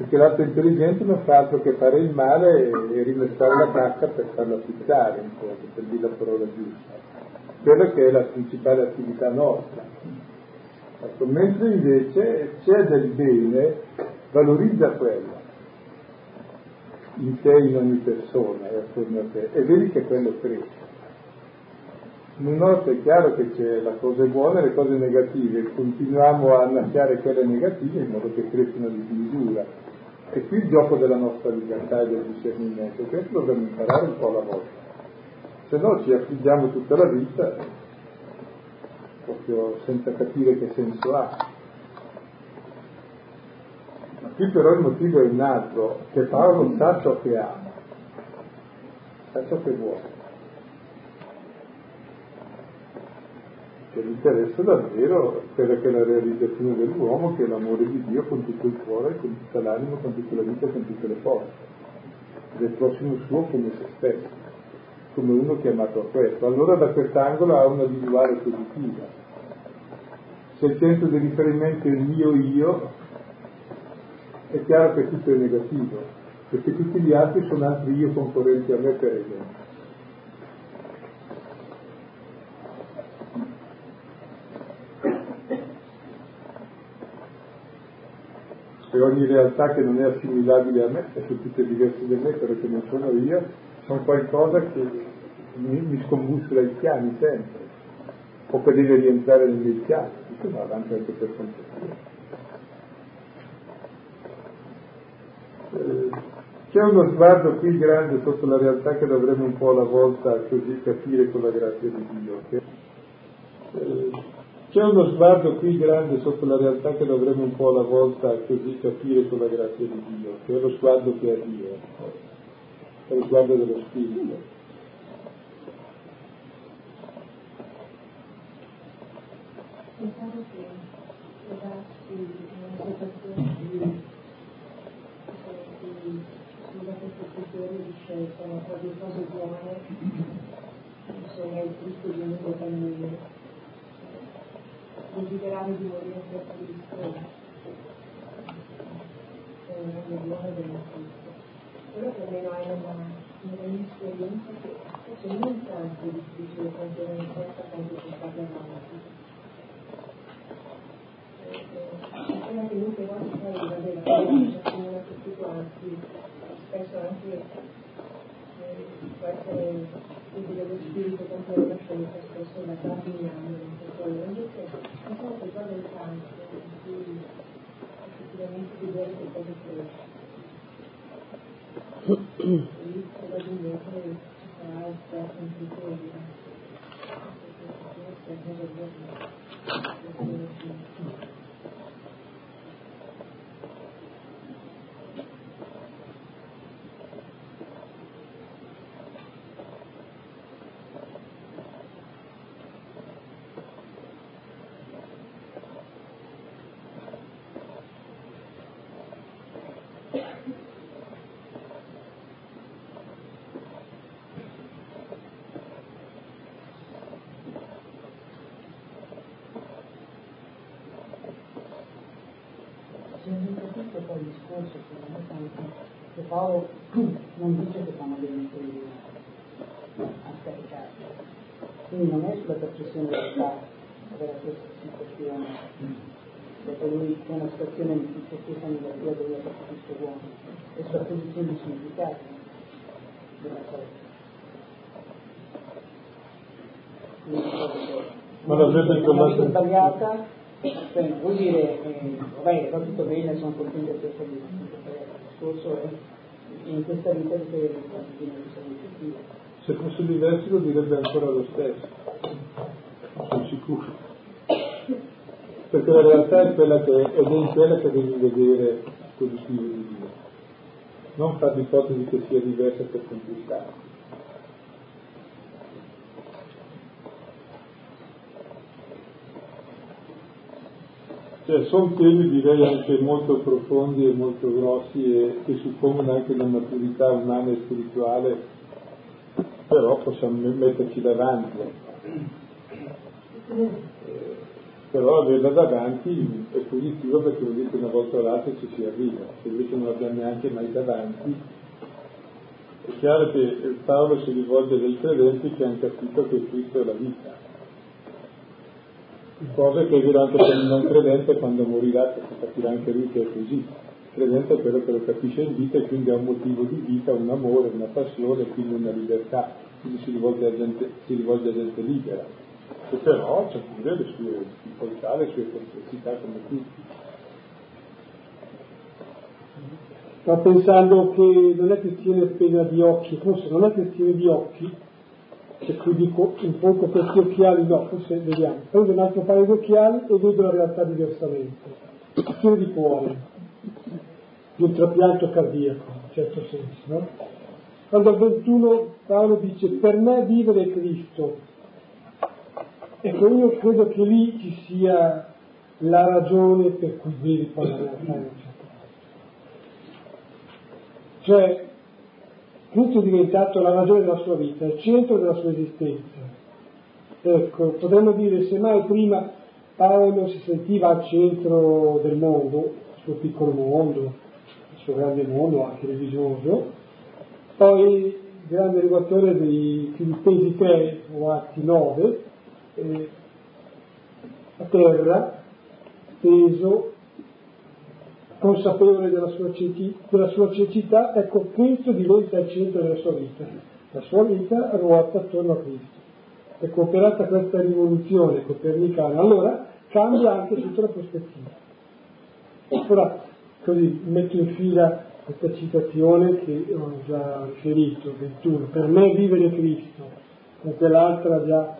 perché l'atto intelligente non fa altro che fare il male e rimestare la cacca per farla fizzare, in fondo, per dire la parola giusta. Quella che è la principale attività nostra. Ecco, mentre invece c'è del bene, valorizza quella in te, in ogni persona e attorno a te, e vedi che quello cresce. Nel nostro è chiaro che c'è la cosa buona e le cose negative, continuiamo a annacchiare quelle negative in modo che crescano di misura. E qui il gioco della nostra libertà e del discernimento, questo dobbiamo imparare un po' alla volta. Se no ci affliggiamo tutta la vita, proprio senza capire che senso ha. Ma qui però il motivo è un altro, che Paolo sa ciò che ama, sa ciò che vuole. Che gli interessa davvero quella che è la realizzazione dell'uomo, che è l'amore di Dio con tutto il cuore, con tutta l'anima, con tutta la vita, con tutte le forze, del prossimo suo come se stesso, come uno chiamato a questo. Allora da quest'angolo ha una visuale positiva. Se il centro di riferimento è il mio io, è chiaro che tutto è negativo, perché tutti gli altri sono altri io concorrenti a me per esempio. Ogni realtà che non è assimilabile a me, e sono tutte diverse da me, però che non sono io, sono qualcosa che mi, mi scombussola i piani sempre, o che deve rientrare nei miei piani, questo va avanti anche per conto eh, c'è uno sguardo qui grande sotto la realtà che dovremmo un po' alla volta così capire con la grazia di Dio. Che, eh, c'è uno sguardo qui grande sotto la realtà che dovremmo un po' alla volta così capire con la grazia di Dio, che è lo sguardo che ha Dio, è lo sguardo dello Spirito. Pensavo che trovarsi in una situazione di questa di scelta, ma proprio cose buone, insomma il Cristo venuto da noi desiderare di morire per Cristo è una buona del Cristo. Quello che almeno è nella, nella mia esperienza che forse non tanto è difficile quanto è in testa quanto si sta avanti. Appena tenute volte poi di avere la tutti quanti, spesso anche eh, può essere quindi dello spirito contro la scienza, spesso la camminiamo in questo invece sono quei cose del campo in cui effettivamente si vede che cosa cresce. E probabilmente ci sarà il stesso in cui credere. Paolo non dice che fanno bene quelli a scaricare. Quindi non è sulla percezione del fatto, avere questa situazione, perché lui è una situazione di stessa negativa dove è tutto buono, è sulla posizione di significato della cosa. Ma l'avete trovato sbagliata, cioè, vuol dire, eh, vabbè, va tutto bene, sono contento di essere il discorso è in questa vita di che Se fosse diverso lo direbbe ancora lo stesso, sono sicuro. Perché la realtà è quella che è in quella che devi vedere quello stile di Dio. Non fare l'ipotesi che sia diversa per complicarsi. Cioè, sono temi direi anche molto profondi e molto grossi e che suppongono anche una maturità umana e spirituale, però possiamo metterci davanti. Però averla davanti è positivo perché vuol dire che una volta o l'altra ci si arriva, se invece non l'abbiamo neanche mai davanti, è chiaro che Paolo si rivolge ai credenti che hanno capito che Cristo è la vita cosa che vero anche per il non credente quando morirà, capirà anche lui che è così. Il credente è quello che lo capisce in vita e quindi ha un motivo di vita, un amore, una passione, quindi una libertà, quindi si rivolge a gente, si rivolge a gente libera. E però c'è pure le sue difficoltà, le sue complessità come tutti. Sto pensando che non è questione appena di occhi, forse non è questione di occhi, e qui dico un poco questi occhiali, no, forse vediamo, prendo un altro paio di occhiali e vedo la realtà diversamente, questione di cuore, di un trapianto cardiaco, in certo senso, no? Quando al 21 Paolo dice per me vivere Cristo, ecco io credo che lì ci sia la ragione per cui vedi poi la un certo. Cioè, Cristo è diventato la ragione della sua vita, il centro della sua esistenza. Ecco, potremmo dire, se mai prima Paolo si sentiva al centro del mondo, il suo piccolo mondo, il suo grande mondo anche religioso, poi il grande rigatore dei Filippesi 3 o Atti 9, eh, a terra, peso, consapevole della sua, ceci, della sua cecità, ecco Cristo diventa il centro della sua vita. La sua vita ruota attorno a Cristo. Ecco, operata questa rivoluzione copernicana, allora cambia anche tutta la prospettiva. Ora, così metto in fila questa citazione che ho già riferito, 21. Per me vivere Cristo, con quell'altra già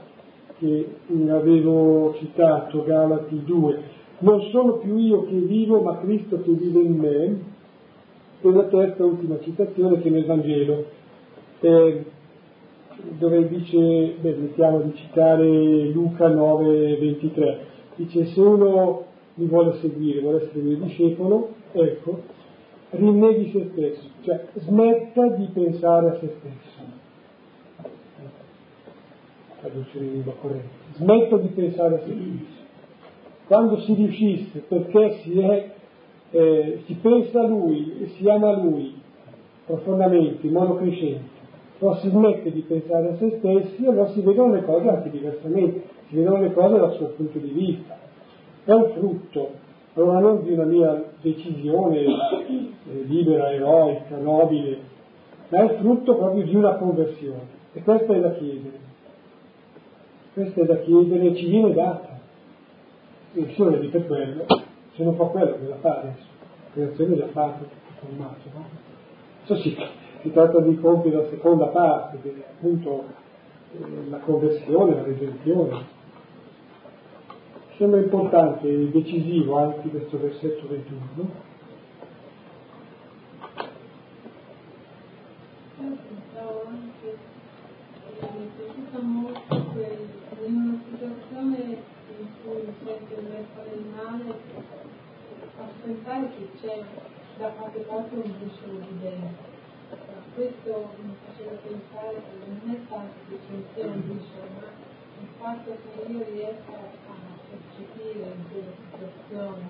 che avevo citato, Galati 2, non sono più io che vivo, ma Cristo che vive in me. E la terza ultima citazione che è nel Vangelo, eh, dove dice, beh, mettiamo di citare Luca 9, 23, dice se uno mi vuole seguire, vuole essere mio discepolo, ecco, rinneghi se stesso, cioè smetta di pensare a se stesso. Traduzione in lingua corretta. Di pensare a se stesso quando si riuscisse, perché si, è, eh, si pensa a lui e si ama lui profondamente, in modo crescente, però si smette di pensare a se stessi, allora si vedono le cose anche diversamente, si vedono le cose dal suo punto di vista. È un frutto, allora non di una mia decisione eh, libera, eroica, nobile, ma è il frutto proprio di una conversione. E questo è da chiedere. Questo è da chiedere, ci viene data pensione di per quello, se non fa quello che la fa adesso, creazione già fatta, tutto formato, no? So, sì, si tratta di compiere la seconda parte, che è appunto eh, la conversione, la redenzione. Sembra importante e decisivo anche questo versetto 21, no? in una situazione cui sente il resto del male, ascoltare che c'è da parte un briciolo di bene. Questo mi faceva pensare che non è tanto che sia un briciolo, ma il fatto che io riesca a percepire in quella situazione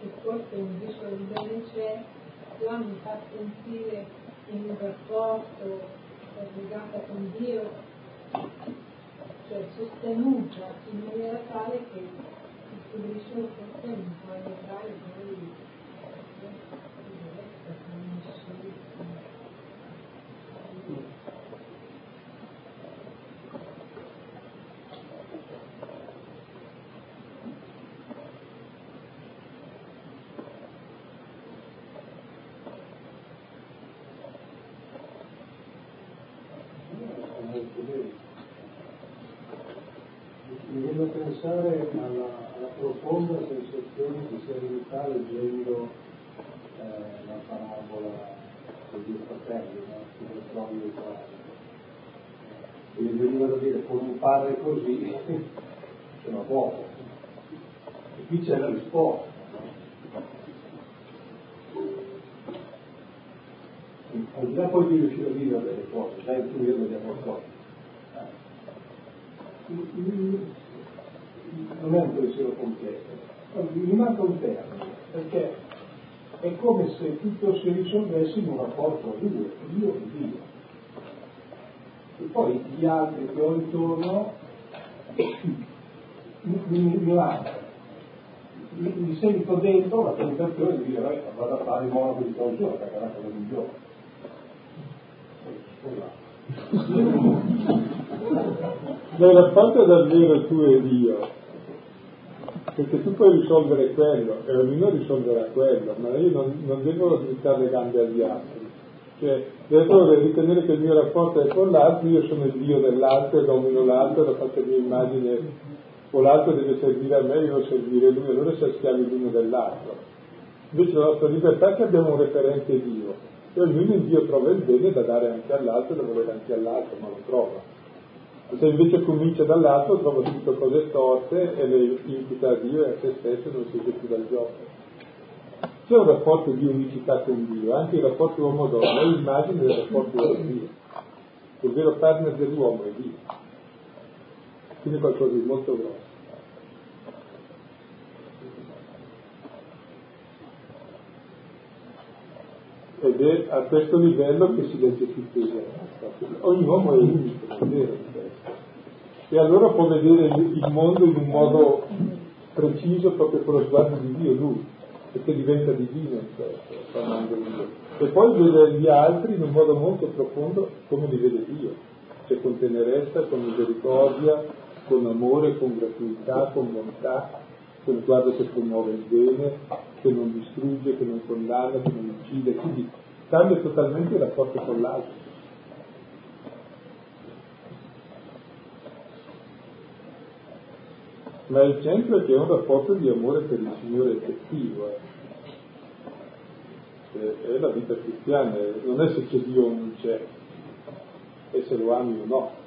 che forse un briciolo di bene c'è, già mi fa sentire in un rapporto legata con Dio cioè sostenuta in maniera tale che il pubblico non può aiutare poi profonda sensazione che sia venuta leggendo eh, la parabola dei due fratelli, no? come trovi uguali. E mi veniva da padre così, <laughs> l'ho poco. E qui c'è la risposta. Al di là poi di riuscire a vivere delle cose, già intuirlo di qualcosa. Non è un pensiero completo, mi manca un termine, perché è come se tutto si risolvesse in un rapporto a due, io e Dio. E poi gli altri che ho intorno mi, mi, mi lanciano. Mi, mi, sento dentro la tentazione di dire, vabbè, vado a fare il monaco di clausura, perché è la cosa migliore. Nel rapporto davvero tu e Dio, perché tu puoi risolvere quello e ognuno risolverà quello, ma io non, non devo strizzare le gambe agli altri. Cioè, devo ritenere che il mio rapporto è con l'altro, io sono il Dio dell'altro domino l'altro, lo faccio mia immagine, o l'altro deve servire a me io devo servire lui, allora siamo schiavi l'uno dell'altro. Invece la nostra libertà è che abbiamo un referente Dio, e ognuno in Dio trova il bene da dare anche all'altro da volere anche all'altro, ma lo trova. Se invece comincia dall'altro trova subito cose storte e le imputa a Dio e a se stesso non si esce più dal gioco. C'è un rapporto di unicità con Dio, anche il rapporto uomo-donna è l'immagine del rapporto con Dio. Il vero partner dell'uomo è Dio. Quindi qualcosa di molto grosso. ed è a questo livello che si resto. Ogni uomo è unico, è vero E allora può vedere il mondo in un modo preciso proprio con lo sguardo di Dio, lui, perché diventa divino in questo, E poi vede gli altri in un modo molto profondo come li vede Dio, cioè con tenerezza, con misericordia, con amore, con gratuità, con bontà, con sguardo che promuove il bene, che non distrugge, che non condanna, che non uccide, quindi cambia totalmente il rapporto con l'altro. Ma il centro è che è un rapporto di amore per il Signore effettivo. Eh. È la vita cristiana, non è se c'è Dio o non c'è, è se lo ami o no.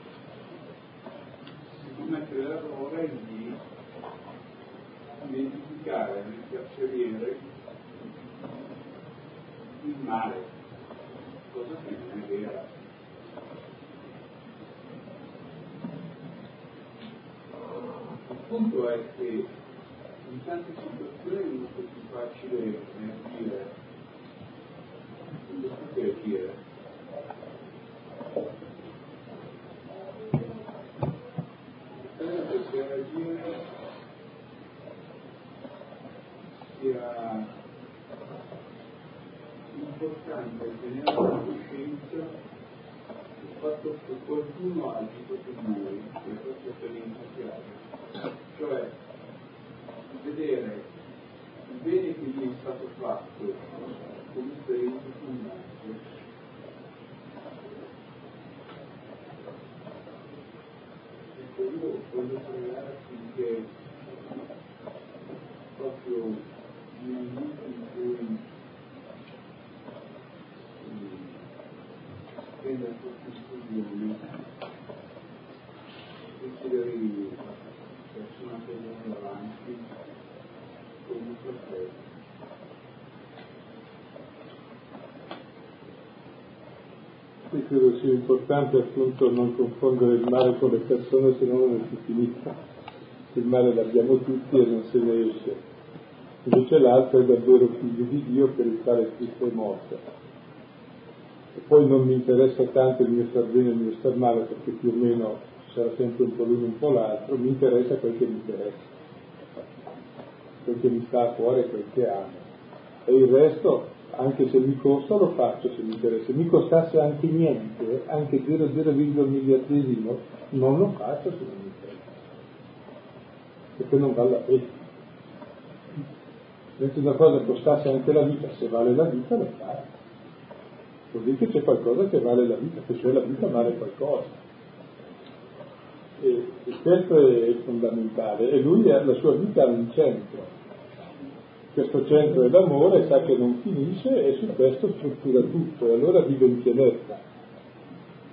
Importante tenere la coscienza il fatto che qualcuno ha agito per noi, per questa esperienza chiara, cioè vedere il bene che gli è stato fatto come esperienza fondante ecco io voglio pregare affinché proprio nel momento in cui prendere questa studione Io credo sia importante appunto non confondere il male con le persone, se no non si finisca. Il male l'abbiamo tutti e non se ne esce. Invece l'altro è davvero figlio di Dio per il quale Cristo è morto. E poi non mi interessa tanto il mio star bene e il mio star male, perché più o meno sarà sempre un po' l'uno un po' l'altro, mi interessa quel che mi interessa, quel che mi sta a cuore e quel che amo. E il resto anche se mi costa lo faccio se mi interessa. Se mi costasse anche niente, anche 0,0 miliardesimo, non lo faccio se non mi interessa. Perché non vale la pena. Se una cosa costasse anche la vita, se vale la vita lo fai. Vuol dire che c'è qualcosa che vale la vita, che cioè la vita vale qualcosa. E, e questo è fondamentale. E lui la sua vita ha un centro questo centro è l'amore, sa che non finisce e su questo struttura tutto e allora vive in pienezza.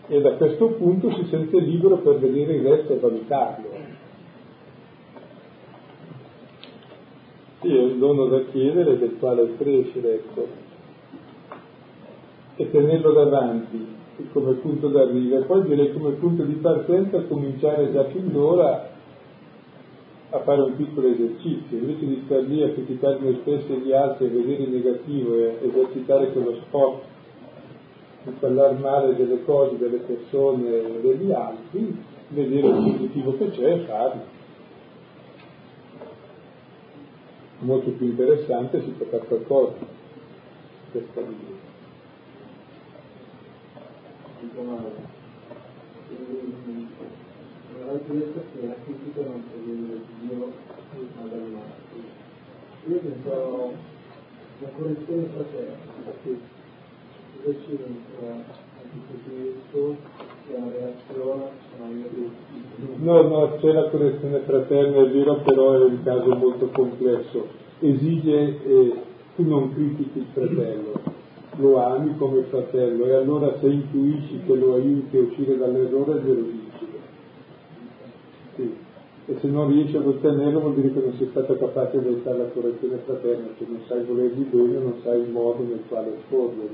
E da questo punto si sente libero per vedere il resto e valutarlo. Sì, è un dono da chiedere del quale crescere, ecco. E tenerlo davanti come punto d'arrivo e poi direi come punto di partenza cominciare già fin d'ora a fare un piccolo esercizio, invece di stare lì a criticare noi stessi e gli altri e vedere il negativo e esercitare quello sport di parlare male delle cose, delle persone e degli altri, vedere il positivo che c'è e farlo. Molto più interessante si può fare qualcosa questa vita. avete detto che la critica non proviene da Dio ma dal nostro. Io penso la correzione fraterna, che invece dentro questo è una reazione No, no, c'è la correzione fraterna, è vero, però è un caso molto complesso. Esige, eh, tu non critichi il fratello, lo ami come fratello e allora se intuisci che lo aiuti a uscire dall'errore glielo dici sì. E se non riesci ad ottenerlo vuol dire che non sei stato capace di fare la correzione fraterna, che non sai volergli bene, non sai il modo nel quale esporlo.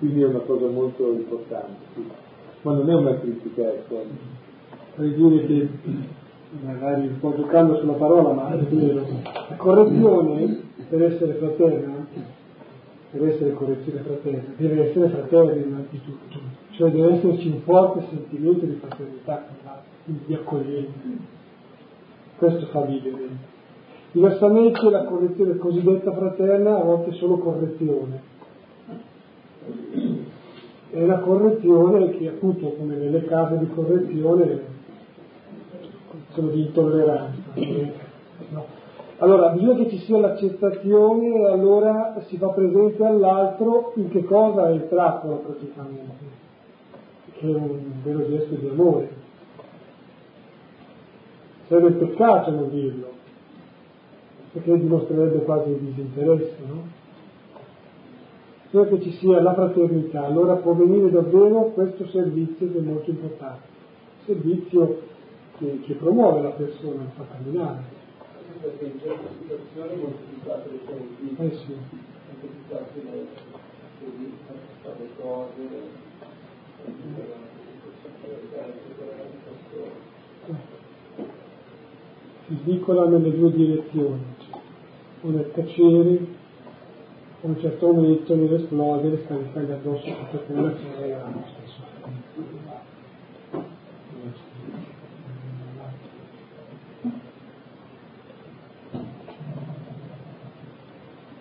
Quindi è una cosa molto importante. Sì. Ma non è una critica, ecco. Vorrei dire che magari sto giocando sulla parola, ma è vero. La correzione per essere fraterna, per essere correzione fraterna, deve essere fraterna innanzitutto, cioè deve esserci un forte sentimento di fraternità di accoglienza. Questo fa vivere. Diversamente la correzione cosiddetta fraterna a volte è solo correzione. È una correzione che appunto come nelle case di correzione sono di intolleranza. No. Allora bisogna che ci sia l'accettazione e allora si fa presente all'altro in che cosa è il trappola praticamente, che è un vero gesto di amore Sarebbe peccato non dirlo, perché dimostrerebbe quasi un disinteresse, no? Cioè che ci sia la fraternità, allora può venire davvero questo servizio che è molto importante, servizio che, che promuove la persona, fa camminare. Perché in certe situazioni cose, eh sì. cose, Eh si svicola nelle due direzioni, o nel tacere, a un certo momento nell'esplodere, scaricare addosso tutta quella che era nostra sofferenza.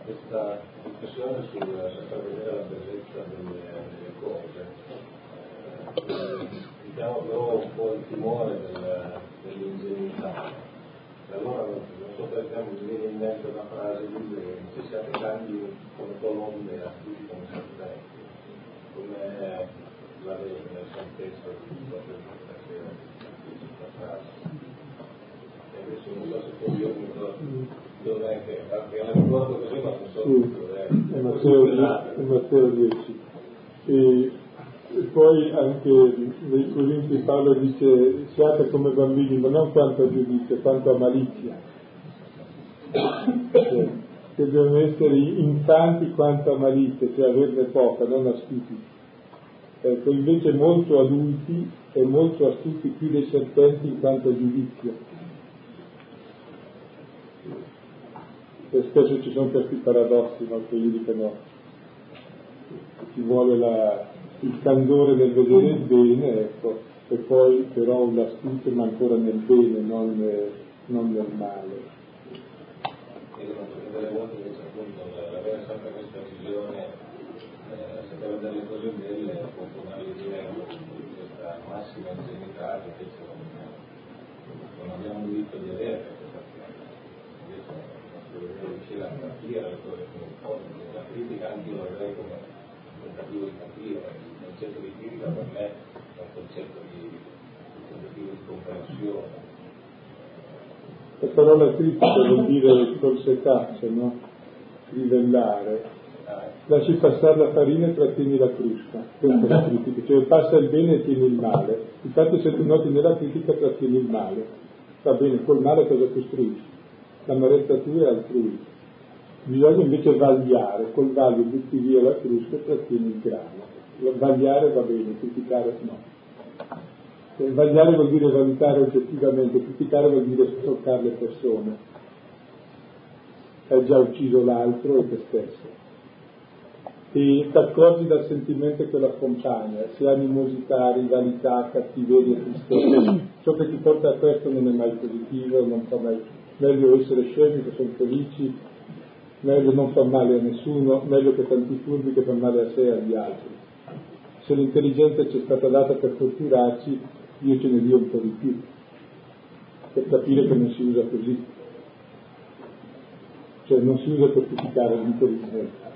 Questa riflessione sul saper vedere la bellezza delle, delle cose, eh, diciamo però un po' il timore del, allora non so perché mi viene in mente una frase di se siate grandi come colombe a tutti come siate come la vede nel contesto di questa questa frase. E adesso non so se poi io dov'è che, perché la ricordo così ma non so sì, dov'è. È Matteo, è Matteo 10. E poi anche nei Corinti Paolo dice siate come bambini, ma non quanto a giudizio, quanto a malizia. Che devono essere infanti quanto a malizia, cioè averne poca, non a stupidi. ecco, invece molto adulti e molto astuti più dei serpenti in quanto a giudizio. E spesso ci sono questi paradossi no, che indicano che ci vuole la, il candore del vedere il bene, ecco, e poi però l'astuzia ma ancora nel bene, non, non nel male. Delle volte invece appunto avere sempre questa visione, eh, sapere delle cose belle, può finalizzare questa massima ingenuità che invece non, abbiamo diritto di avere, invece dovere riuscire a capire le cose come un po', la critica anche io la vedrei come tentativo di capire, il concetto di critica per me è un concetto di, di comprensione. La parola critica vuol dire col setaccio, no? Rivellare. Lasci passare la farina e trattieni la crusca. Questa è la critica. Cioè passa il bene e tieni il male. Infatti se tu noti nella critica trattieni il male. Va bene, col male cosa costruisci? L'amarezza tua è altrui. Bisogna invece vagliare, col vaglio butti via la crusca e trattieni il grano. Vagliare va bene, criticare no. Vagliare vuol dire valutare oggettivamente, criticare vuol dire toccare le persone. Hai già ucciso l'altro e te stesso. E ti accorgi dal sentimento che l'accompagna, se animosità, rivalità, cattiveria, tristezza, ciò che ti porta a questo non è mai positivo, non fa mai, meglio essere scemi che sono felici, meglio non far male a nessuno, meglio che tanti furbi che fanno male a sé e agli altri. Se l'intelligenza ci è stata data per torturarci, io ce ne dia un po' di più, per capire che non si usa così. Cioè non si usa per criticare l'intelligenza,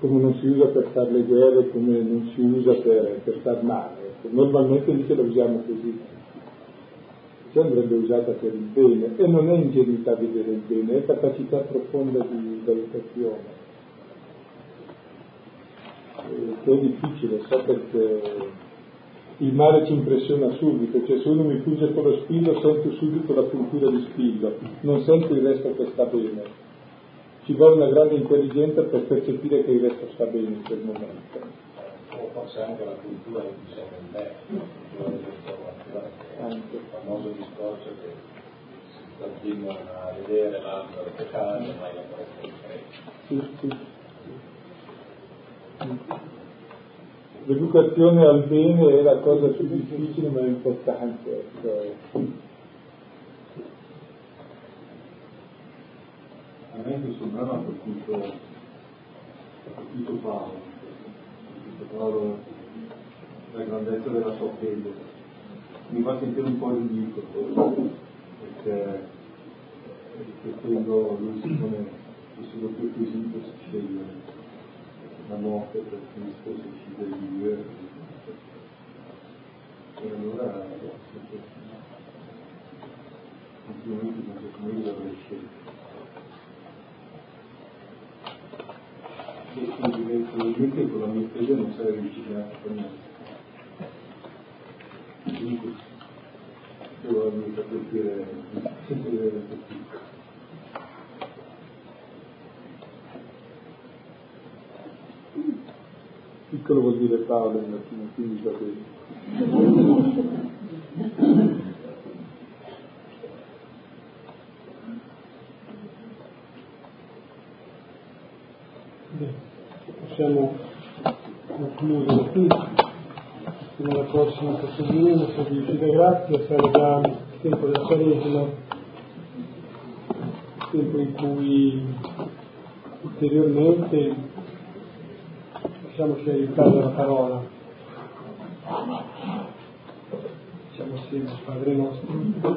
come non si usa per fare le guerre, come non si usa per, per star male. Normalmente invece la usiamo così. Cioè andrebbe usata per il bene e non è ingenuità vedere il bene, è capacità profonda di valutazione. Eh, che è difficile, so perché il male ci impressiona subito, cioè se uno mi punge con lo spillo sento subito la puntura di spillo, non sento il resto che sta bene. Ci vuole una grande intelligenza per percepire che il resto sta bene in quel momento. O forse anche la cultura che siamo in me, la cultura il famoso discorso che si continuano a vedere l'altro peccare, ma io non sì, sì. L'educazione al bene è la cosa più difficile ma importante. Cioè. A me questo brano ha colpito, Paolo, colpito Paolo la grandezza della sua fede. Mi fa sentire un po' ridicolo, perché riflettendo lui si pone questo doppio quesito si sceglie la morte per Cristo si di Dio e allora complimenti con noi l'avrei scelto. E probabilmente con la mia fede non sarei riuscito a fare niente quindi devo mi fa colpire sentire piccolo Piccolo vuol dire Paolo in latino, quindi va bene. possiamo concludere qui. Fino alla prossima settimana, se vi uscite grazie, sarà già il tempo della Quaresima, tempo in cui ulteriormente lasciamoci aiutare dalla parola. Diciamo sempre, Padre nostro.